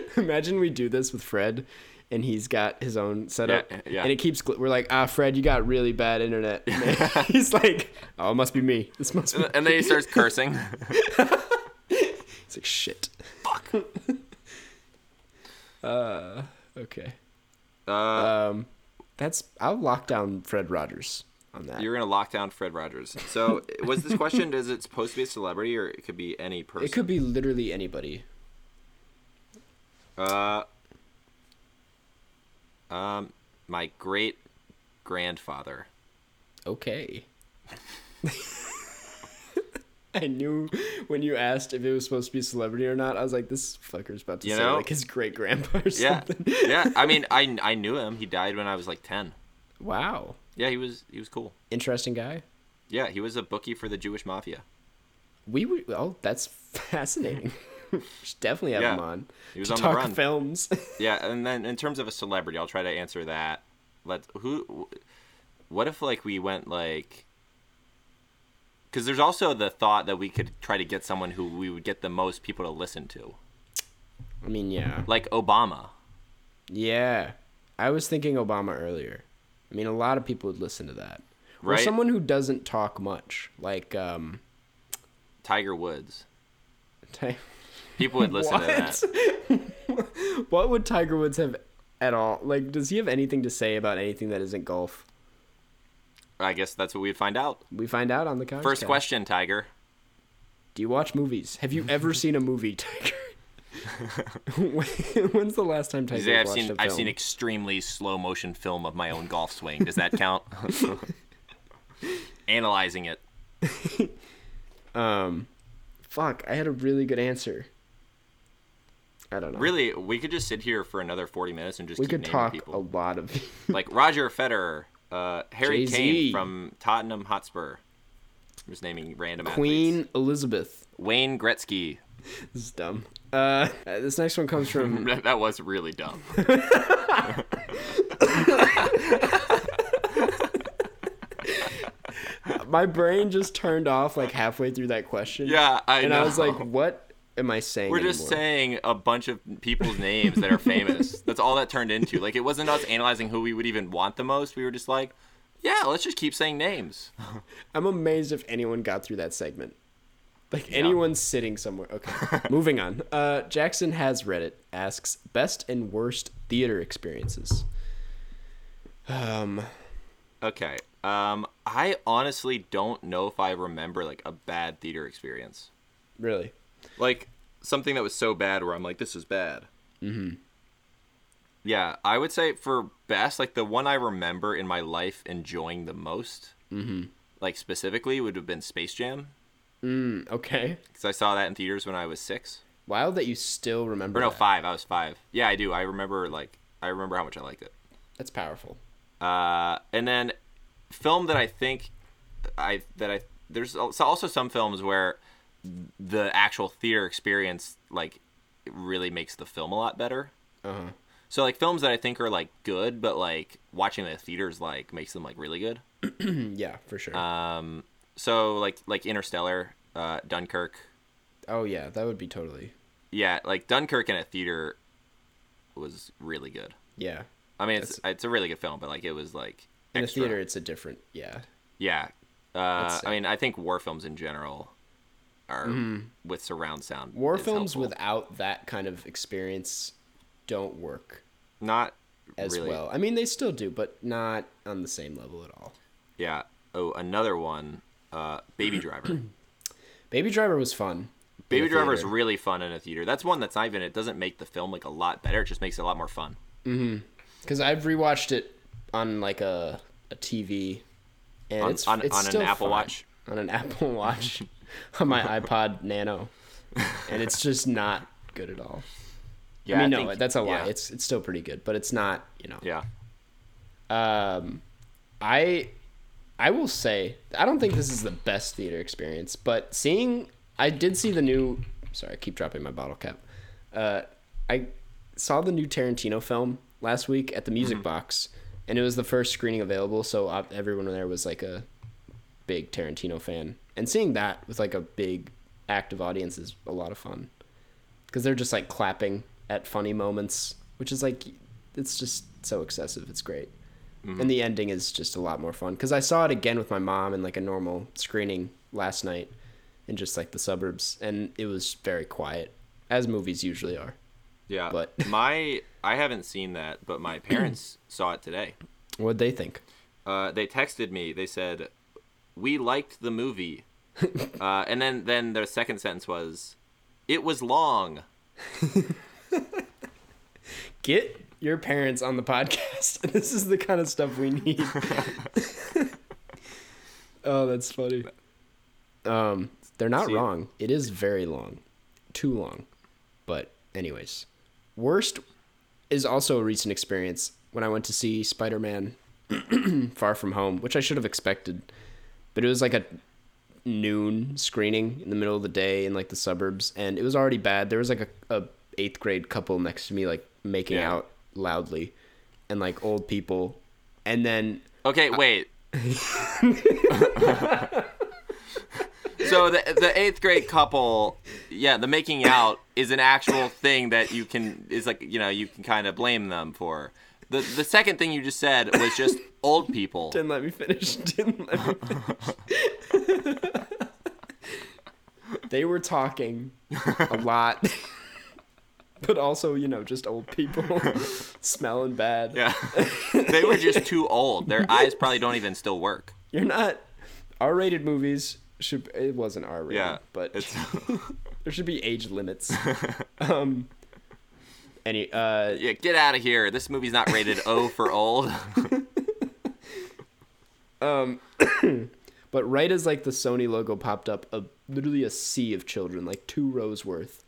imagine we do this with Fred, and he's got his own setup, Yeah, yeah. and it keeps. We're like, ah, Fred, you got really bad internet. He's like, oh, it must be me. This must be. And then he starts cursing. It's like shit. Fuck. Uh, okay. Uh, Um, that's. I'll lock down Fred Rogers on that. you're gonna lock down Fred Rogers. So was this question? Is it supposed to be a celebrity or it could be any person? It could be literally anybody. Uh. Um, my great grandfather. Okay. I knew when you asked if it was supposed to be a celebrity or not. I was like, this fucker's about to You say know? like his great grandpa or Yeah, something. yeah. I mean, I I knew him. He died when I was like ten. Wow. Yeah, he was he was cool. Interesting guy. Yeah, he was a bookie for the Jewish mafia. We would. Oh, that's fascinating. we should definitely have Yeah. him on. He was to on the talk run. films. Yeah, and then in terms of a celebrity, I'll try to answer that. Let who? What if like we went like? Because there's also the thought that we could try to get someone who we would get the most people to listen to, I mean, yeah. like Obama. Yeah. I was thinking Obama earlier. I mean, a lot of people would listen to that. Or someone who doesn't talk much, like um. Tiger Woods. Ty- People would listen to that. what would Tiger Woods have at all? Like, does he have anything to say about anything that isn't golf? I guess that's what we'd find out. We find out on the couch. First question, Tiger. Do you watch movies? Have you ever seen a movie, Tiger? When's the last time Tiger I've watched seen a I've seen extremely slow motion film of my own golf swing. Does that count? Analyzing it. Um, fuck, I had a really good answer. I don't know. Really, we could just sit here for another forty minutes and just we naming talk people. a lot of. like Roger Federer, uh, Harry Jay-Z. Kane from Tottenham Hotspur. I'm just naming random Queen athletes. Elizabeth. Wayne Gretzky. This is dumb. Uh, this next one comes from That was really dumb. my brain just turned off like halfway through that question. Yeah, I and know. I was like, what am I saying? We're just anymore? saying a bunch of people's names that are famous. That's all that turned into. Like it wasn't us analyzing who we would even want the most. We were just like, yeah, let's just keep saying names. I'm amazed if anyone got through that segment. Like anyone sitting somewhere. Okay. Moving on. Uh, Jackson has Reddit asks best and worst theater experiences. Um, Okay. Um, I honestly don't know if I remember like a bad theater experience. really. Like something that was so bad where I'm like, this is bad. Mm-hmm. Yeah, I would say for best, like the one I remember in my life enjoying the most, mm-hmm. like specifically, would have been Space Jam Mm, okay. because I saw that in theaters when I was six. Wild that you still remember. Or no, that. five. I was five. Yeah, I do. I remember like I remember how much I liked it. That's powerful. Uh, and then film that I think I that I there's also also some films where the actual theater experience like it really makes the film a lot better. Uh huh. So like films that I think are like good, but like watching the theaters like makes them like really good. yeah, for sure. Um, so like like Interstellar, uh, Dunkirk. oh yeah, that would be totally. Yeah, like Dunkirk in a theater was really good. Yeah. I mean, it's it's a really good film, but like it was like In extra. a theater, it's a different. Yeah. Yeah. Uh, I mean, I think war films in general are with surround sound. Mm-hmm. War films helpful. without that kind of experience don't work not as really. well. I mean, they still do, but not on the same level at all. Yeah. Oh, another one. Uh, Baby Driver. Baby Driver was fun. Baby Driver is really fun in a theater. That's one that's not even. It doesn't make the film like a lot better. It just makes it a lot more fun. because I've rewatched it on like a a TV, and On- it's on- it's on an Apple fine. Watch? on an Apple Watch on my iPod Nano, and it's just not good at all. Yeah, I mean, no, think- that's a lie. yeah, It's it's still pretty good, but it's not. You know, yeah. um, I I will say I don't think this is the best theater experience, but seeing I did see the new. Sorry, I keep dropping my bottle cap. Uh, I saw the new Tarantino film last week at the Music Box, and it was the first screening available. So uh, everyone there was like a big Tarantino fan, and seeing that with like a big active audience is a lot of fun because they're just like clapping at funny moments, which is like it's just so excessive. It's great. And the ending is just a lot more fun because I saw it again with my mom in like a normal screening last night in just like the suburbs, and it was very quiet, as movies usually are. Yeah, But- my I haven't seen that, but my parents saw it today. What'd they think? Uh, they texted me. They said, "We liked the movie," uh, and then then their second sentence was, "It was long." Get your parents on the podcast. this is the kind of stuff we need. oh, that's funny. Um, they're not See- wrong. It is very long, too long. But anyways, worst is also a recent experience when I went to see Spider-Man Far From Home, which I should have expected, but it was like a noon screening in the middle of the day in like the suburbs, and it was already bad. There was like a, a eighth grade couple next to me like making Yeah. out loudly, and like old people, and then Okay, wait. so the the eighth grade couple, yeah, the making out is an actual thing that you can is like you know you can kind of blame them for. The the second thing you just said was just old people. didn't let me finish. Didn't let me finish. they were talking a lot, but also you know just old people smelling bad. Yeah, they were just too old. Their eyes probably don't even still work. You're not R-rated movies should it wasn't R-rated, Yeah, but it's- there should be age limits. um. Any uh Yeah, get out of here. This movie's not rated O for old. But right as like the Sony logo popped up, a literally a sea of children, like two rows worth,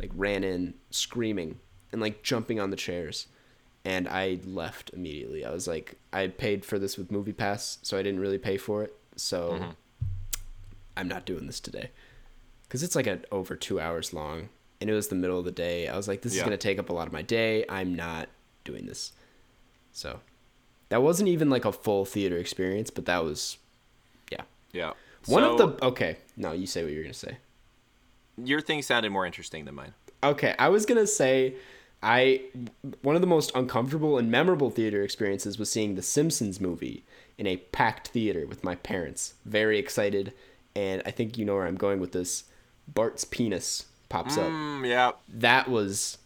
like ran in screaming and like jumping on the chairs. And I left immediately. I was like, I paid for this with Movie Pass, so I didn't really pay for it. So I'm not doing this today. Cause it's like a, over two hours long, and it was the middle of the day. I was like, this is gonna take up a lot of my day. I'm not doing this. So that wasn't even like a full theater experience, but that was, yeah. yeah. One So, of the okay, no, you say what you're gonna say. your thing sounded more interesting than mine. Okay, I was gonna say, I one of the most uncomfortable and memorable theater experiences was seeing the Simpsons movie in a packed theater with my parents. Very excited, and I think you know where I'm going with this. Bart's penis pops up. Mm, yeah. That was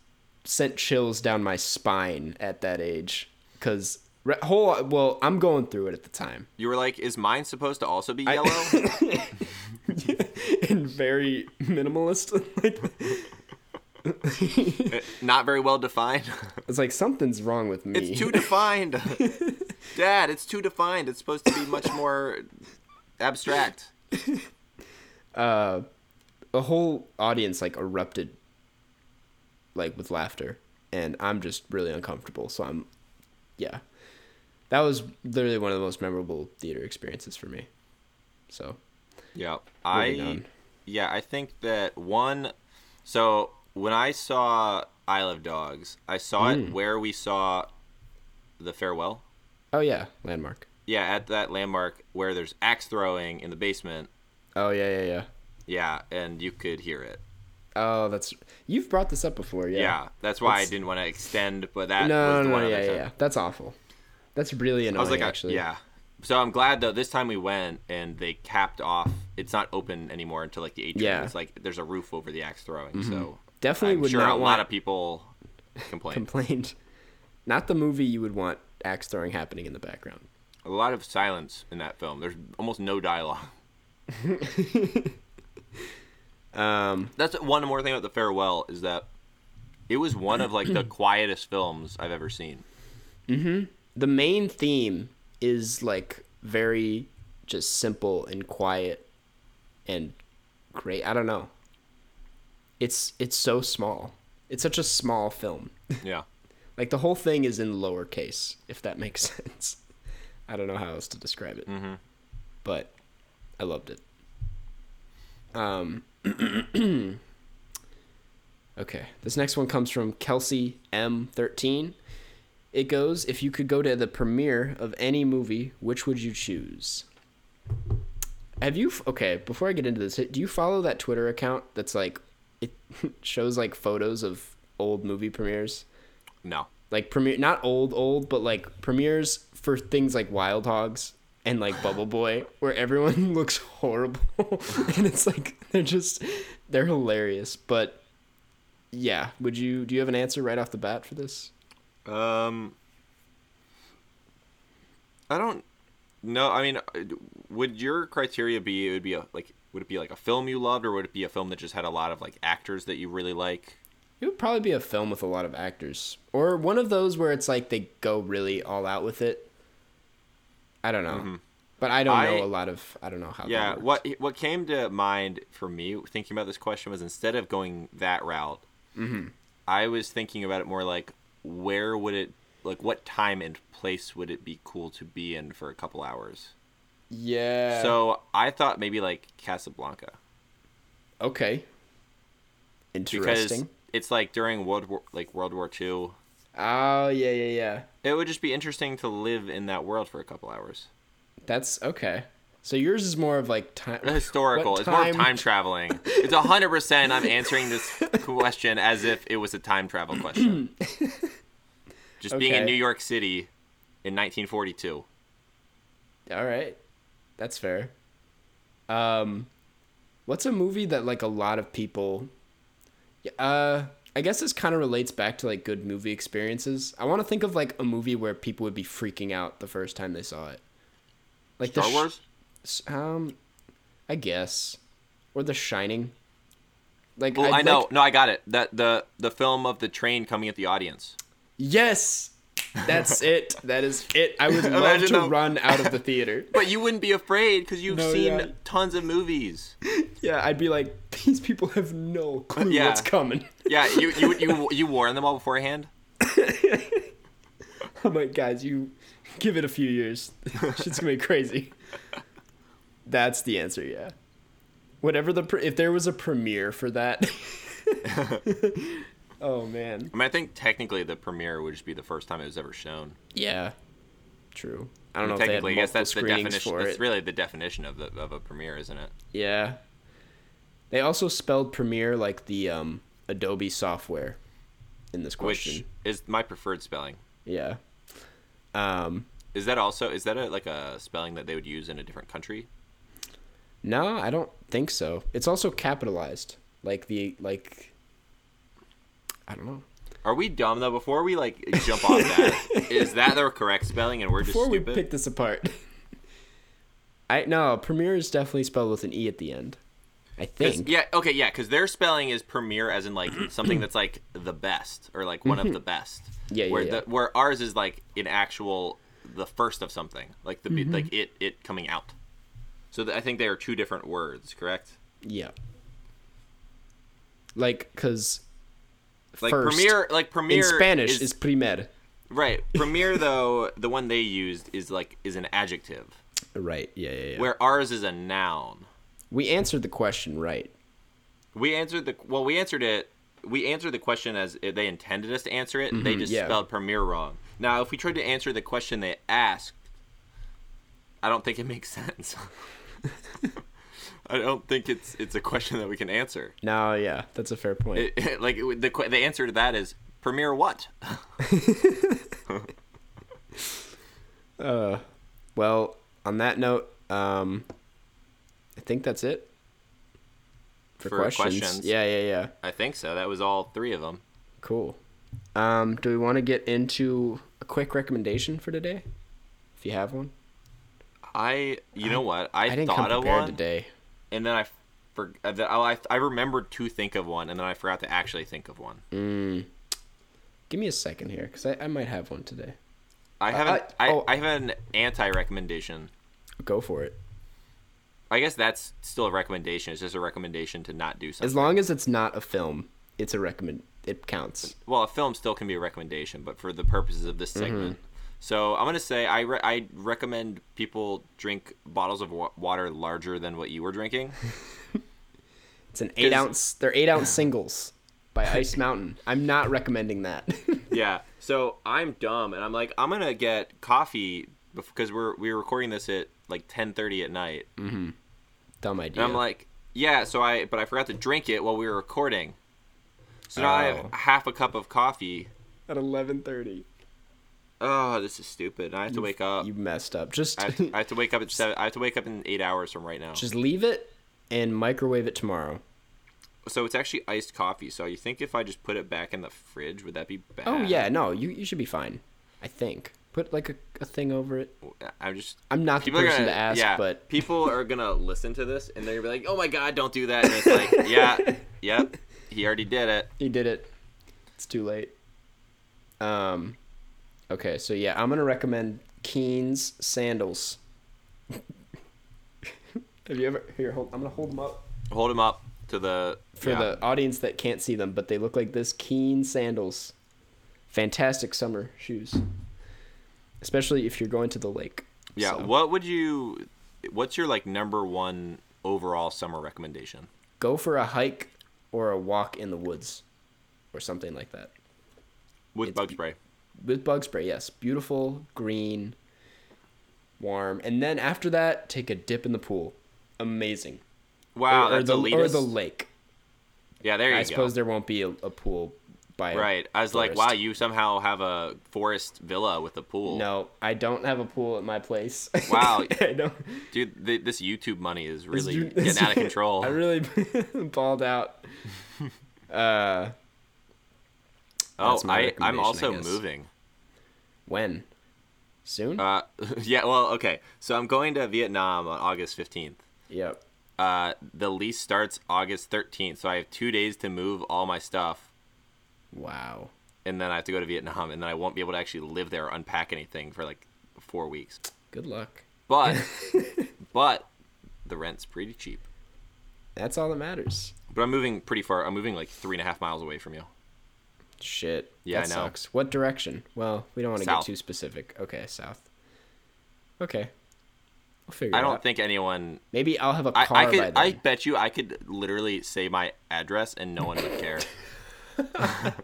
sent chills down my spine at that age, because whole well, I'm going through it at the time. You were like, is mine supposed to also be yellow? and very minimalist. like Not very well defined. it's like something's wrong with me. It's too defined. Dad, it's too defined. It's supposed to be much more abstract. uh, the whole audience like erupted, like with laughter, and I'm just really uncomfortable. So I'm, yeah, that was literally one of the most memorable theater experiences for me. So Yeah. I on. Yeah, I think that one so when I saw Isle of Dogs, I saw Mm. it where we saw the farewell. oh yeah, landmark. Yeah, at that landmark where there's axe throwing in the basement. Oh yeah yeah yeah. Yeah, and you could hear it. Oh, that's you've brought this up before. Yeah. Yeah, that's why I didn't want to extend, but that no, was no, the no, one yeah, yeah, yeah. That's awful. That's really annoying. I was like, actually. yeah. So I'm glad though. This time we went and they capped off. It's not open anymore until like the atrium. Yeah. Mm-hmm. It's like there's a roof over the axe throwing. So Definitely I'm would sure not a lot of people complain. complained. Not the movie you would want axe throwing happening in the background. a lot of silence in that film. There's almost no dialogue. Um, That's one more thing about the farewell is that it was one of like the quietest films I've ever seen. the main theme is like very just simple and quiet and great. I don't know. It's it's so small. It's such a small film. Yeah. Like the whole thing is in lowercase, if that makes sense. I don't know how else to describe it, Mm-hmm. but I loved it. Um. okay, this next one comes from Kelsey M13. It goes: If you could go to the premiere of any movie, which would you choose? Have you? Okay, before I get into this, do you follow that Twitter account that's like it shows like photos of old movie premieres? No. like premiere not old old but like premieres for things like wild hogs and like bubble boy where everyone looks horrible and it's like they're just they're hilarious but yeah would you do you have an answer right off the bat for this Um, I don't know. I mean, uh, would your criteria be? It would be a like. Would it be like a film you loved, or would it be a film that just had a lot of like actors that you really like? it would probably be a film with a lot of actors or one of those where it's like they go really all out with it i don't know but i don't Mm-hmm. I- know a lot of i don't know how that Yeah. What what came to mind for me thinking about this question was instead of going that route, I was thinking about it more like where would it like what time and place would it be cool to be in for a couple hours? yeah So I thought maybe like Casablanca okay because interesting it's like during World War like World War Two. Oh yeah yeah yeah It would just be interesting to live in that world for a couple hours. That's okay. So yours is more of like time Historical. It's more of time traveling. It's hundred percent. I'm answering this question as if it was a time travel question. Just being in New York City in 1942. All right, that's fair. Um, what's a movie that like a lot of people? Uh, I guess this kind of relates back to like good movie experiences. I want to think of like a movie where people would be freaking out the first time they saw it. Like Star the Sh- Wars. um, I guess, or The Shining. Like Well, I know. like- no, I got it. That the the film of the train coming at the audience. Yes, that's it. That is it. I would love Imagine to run out of the theater. But you wouldn't be afraid because you've No, seen yeah. tons of movies. Yeah, I'd be like, these people have no clue Yeah. what's coming. Yeah, you you you you warn them all beforehand. I'm like, guys, you give it a few years. Shit's gonna be crazy. That's the answer, yeah. Whatever the pre- if there was a premiere for that. Oh man. I mean, I think technically the premiere would just be the first time it was ever shown. Yeah. True. I don't know if they had technically, I guess that's the definition. for That's it. really the definition of the of a premiere, isn't it? Yeah. They also spelled Premiere like the um, Adobe software in this question. Which is my preferred spelling. Yeah. Um, Is that also is that a, like a spelling that they would use in a different country? no, I don't think so. It's also capitalized, like the like. I don't know. Are we dumb though? Before we like jump off that, is that the correct spelling and we're just Before we stupid? pick this apart, I no Premiere is definitely spelled with an e at the end. I think. Yeah, okay, yeah, because their spelling is premiere as in like something that's like the best or like one of the best. Mm-hmm. Yeah, yeah, where. The, where ours is like an actual the first of something, like the be Mm-hmm. like it it coming out. So th- I think they are two different words, correct? Yeah. Like, cause Like first premiere, like premiere in Spanish is, is primer. right. Premiere though, the one they used is like is an adjective, Right. Yeah, yeah, yeah. where ours is a noun. we answered the question right. We answered the well. We answered it. We answered the question as they intended us to answer it. they just Mm-hmm, yeah. spelled premiere wrong. Now, if we tried to answer the question they asked, I don't think it makes sense. I don't think it's it's a question that we can answer. No, yeah, that's a fair point. It, it- like it, the the answer to that is premiere what? Uh, well, on that note, um, I think that's it for, For questions. questions. Yeah, yeah, yeah. I think so. That was all three of them. Cool. Um, do we want to get into a quick recommendation for today? If you have one. I, you know what? I, I didn't come thought of one, today. And then I, for, uh, I, I remembered to think of one, and then I forgot to actually think of one. Mm. Give me a second here, because I, I might have one today. I have an, I- I, oh. I have an anti-recommendation. Go for it. I guess that's still a recommendation. It's just a recommendation to not do something. As long as it's not a film, it's a recommend. It counts. well, a film still can be a recommendation, but for the purposes of this segment. So I'm gonna say I re- I recommend people drink bottles of wa- water larger than what you were drinking. It's an eight ounce. They're eight ounce singles by Ice Mountain. I'm not recommending that. yeah. So I'm dumb, and I'm like I'm gonna get coffee because we're we were recording this at like 10:30 at night, Mm-hmm. Dumb idea. and I'm like, yeah. So I but I forgot to drink it while we were recording. So now I have Oh. half a cup of coffee. at 11:30. Oh, this is stupid. I have to wake up. You messed up. Just I have, to, I have to wake up at seven. I have to wake up in eight hours from right now. just leave it and microwave it tomorrow. So it's actually iced coffee. So you think if I just put it back in the fridge, would that be bad? Oh yeah, no, you you should be fine. I think. Put like a, a thing over it. I'm just. I'm not the person gonna to ask, yeah. but people are gonna listen to this and they're gonna be like, "Oh my god, don't do that!" And it's like, yeah, yep, he already did it. he did it. It's too late. Um, okay, so yeah, I'm gonna recommend Keen's sandals. Have you ever here? Hold, I'm gonna hold them up Hold them up to the for yeah. the audience that can't see them, but they look like this. Keen sandals, fantastic summer shoes, especially if you're going to the lake. yeah. So, What would you? What's your like number one overall summer recommendation? go for a hike or a walk in the woods, or something like that. With It's bug spray. With bug spray yes beautiful green warm and then after that take a dip in the pool amazing Wow, or, or the, or the lake yeah, there you i go. I suppose there won't be a, a pool by Right. I was like, wow, you somehow have a forest villa with a pool. no i don't have a pool at my place Wow. i don't Dude, th- this YouTube money is really you- getting out of control. i really balled out uh oh, I, I'm also moving. When soon Uh, yeah, well, okay. So I'm going to Vietnam on August 15th. yep Uh, the lease starts August 13th, so I have two days to move all my stuff, wow and then I have to go to Vietnam, and then I won't be able to actually live there or unpack anything for like four weeks. good luck But, but the rent's pretty cheap. that's all that matters But I'm moving pretty far. I'm moving like three and a half miles away from you. Shit. Yeah, that I sucks. What direction? Well, we don't want to get too specific. Okay, south. Okay. We'll figure I don't out. think anyone. Maybe I'll have a I, car I by could. I bet you I could literally say my address and no one would care.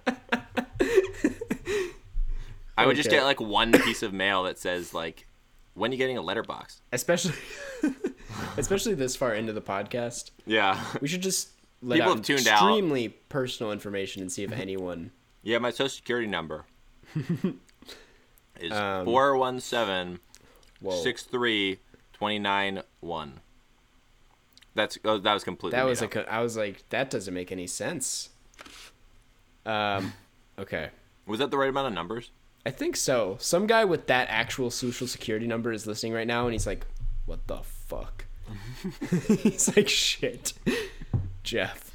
I would just get like one piece of mail that says like, "When are you getting a letterbox?" Especially especially this far into the podcast. Yeah, We should just let People out have tuned out. extremely personal information and see if anyone yeah. My social security number is Um, four one seven Whoa. six three twenty nine one. That's oh, that was completely. That was a co- I was like that doesn't make any sense. Um okay. Was that the right amount of numbers? I think so. Some guy with that actual social security number is listening right now and he's like, "What the fuck?" he's like, "Shit." Jeff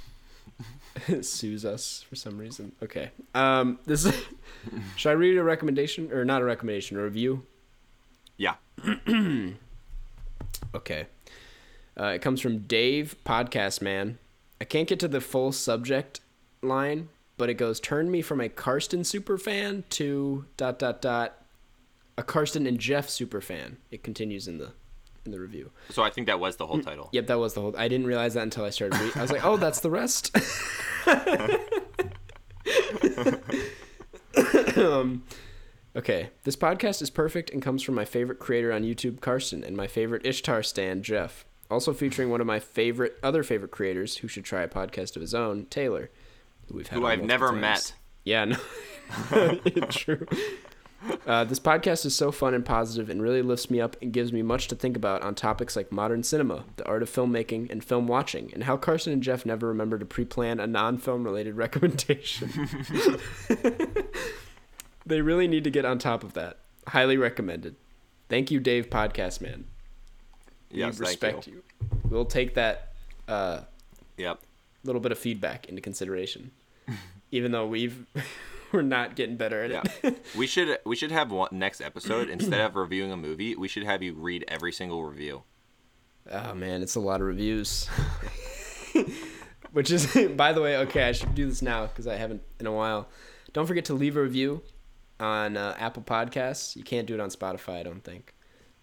sues us for some reason. Okay. Um this is Should I read a recommendation or not a recommendation, a review? Yeah. Okay. Uh, it comes from Dave, podcast man. I can't get to the full subject line, but it goes turn me from a Karsten super fan to dot dot dot a Karsten and Jeff super fan. It continues in the in the review. So I think that was the whole title. Yep, that was the whole. I didn't realize that until I started reading. I was like, oh, that's the rest. um, okay, this podcast is perfect and comes from my favorite creator on YouTube, Karsten, and my favorite Ishtar stand, Jeff. Also featuring one of my favorite other favorite creators who should try a podcast of his own, Taylor, who we've had Who I've never times. met. Yeah, no, true. Uh, this podcast is so fun and positive and really lifts me up and gives me much to think about on topics like modern cinema, the art of filmmaking, and film watching, and how Karsten and Jeff never remember to pre plan a non film related recommendation. they really need to get on top of that. Highly recommended. Thank you, Dave Podcast Man. We Yes, thank respect you. We'll take that uh, Yep. little bit of feedback into consideration, even though we've we're not getting better at Yeah. it. we should we should have one next episode instead of reviewing a movie. We should have you read every single review. oh man, it's a lot of reviews. Which is, by the way, okay. I should do this now because I haven't in a while. Don't forget to leave a review on uh, Apple Podcasts. You can't do it on Spotify, I don't think.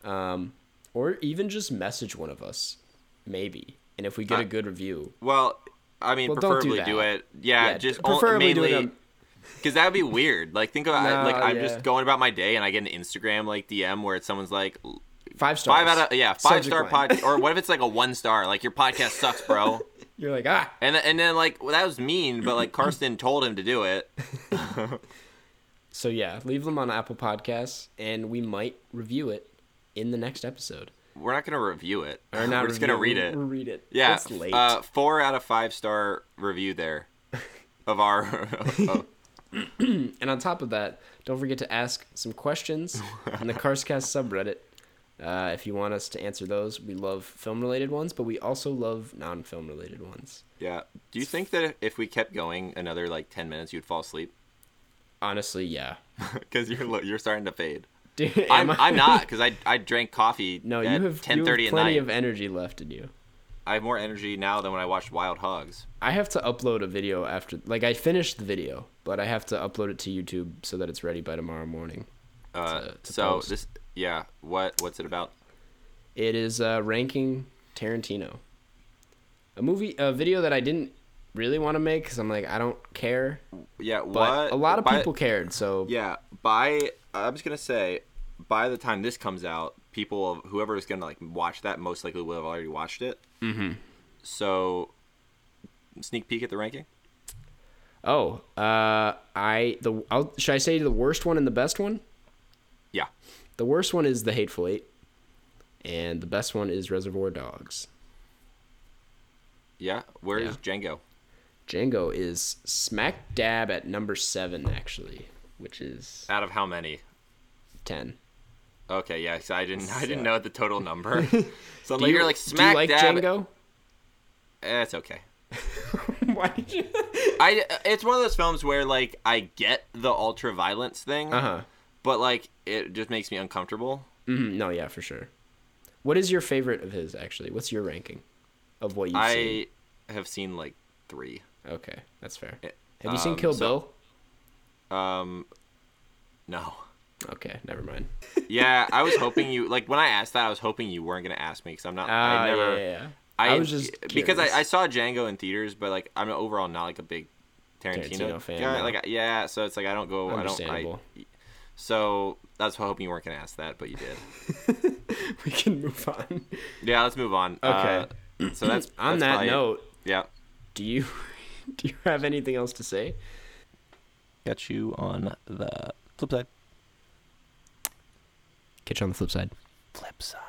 Um, or even just message one of us, maybe. And if we get a Uh, good review, Well, I mean, Well, don't do preferably do, it. Yeah, Yeah, just preferably do it on- because that would be weird. Like think about No, like I'm yeah. just going about my day and I get an Instagram like DM where it's someone's like five stars. five out of yeah five Subject star line. pod or what if it's like a one star like your podcast sucks, bro. You're like ah. And then, and then like well, that was mean, but like Karsten told him to do it. So yeah, leave them on Apple Podcasts, and we might review it in the next episode. We're not gonna review it. Or not We're just gonna read it. We'll read it. Yeah. Uh, four out of five star review there of our. of- and on top of that, don't forget to ask some questions in the Carscast subreddit. Uh, if you want us to answer those, we love film-related ones, but we also love non-film-related ones. yeah. Do you think that if we kept going another like ten minutes, you'd fall asleep? Honestly, yeah. Because you're you're starting to fade. Dude, I'm I- I'm not because I I drank coffee. No, at you have, ten you have plenty of energy left in you. I have more energy now than when I watched Wild Hogs. I have to upload a video after, like, I finished the video, but I have to upload it to YouTube so that it's ready by tomorrow morning. Uh, To- to so post. this yeah. What what's it about? It is uh, ranking Tarantino. A movie, a video that I didn't really want to make because I'm like, I don't care. Yeah, But what a lot of by- people cared, so Yeah, by I'm just gonna say, by the time this comes out, people whoever is gonna like watch that most likely will have already watched it. Mm-hmm. So, sneak peek at the ranking. Oh, uh, I the I'll, should I say the worst one and the best one? Yeah. The worst one is The Hateful Eight, and the best one is Reservoir Dogs. Yeah. Where's Django? Django is smack dab at number seven actually, which is Out of how many? ten. Okay, yeah. So I didn't I didn't know the total number. so you, you're like do smack you like dab. Django? Eh, it's okay. Why did you? I it's one of those films where like I get the ultra violence thing, Uh huh. but like it just makes me uncomfortable. hmm No, yeah, for sure. What is your favorite of his actually? What's your ranking of what you've seen? I have seen like three. Okay, that's fair. Eh, Have you seen um, Kill so- Bill? Um, no. Okay, never mind. Yeah, I was hoping you like when I asked that, I was hoping you weren't gonna ask me because I'm not. Ah, I never. yeah, yeah, yeah. I, I was just because I. I saw Django in theaters, but like I'm overall not like a big Tarantino, Tarantino fan, guy. no. Like yeah, so it's like I don't go. I don't. I, so that's why hoping you weren't gonna ask that, but you did. we can move on. yeah, let's move on. Okay. Uh, so that's On that's that probably note, Yeah. do you do you have anything else to say? Catch you on the flip side. Catch you on the flip side. Flip side.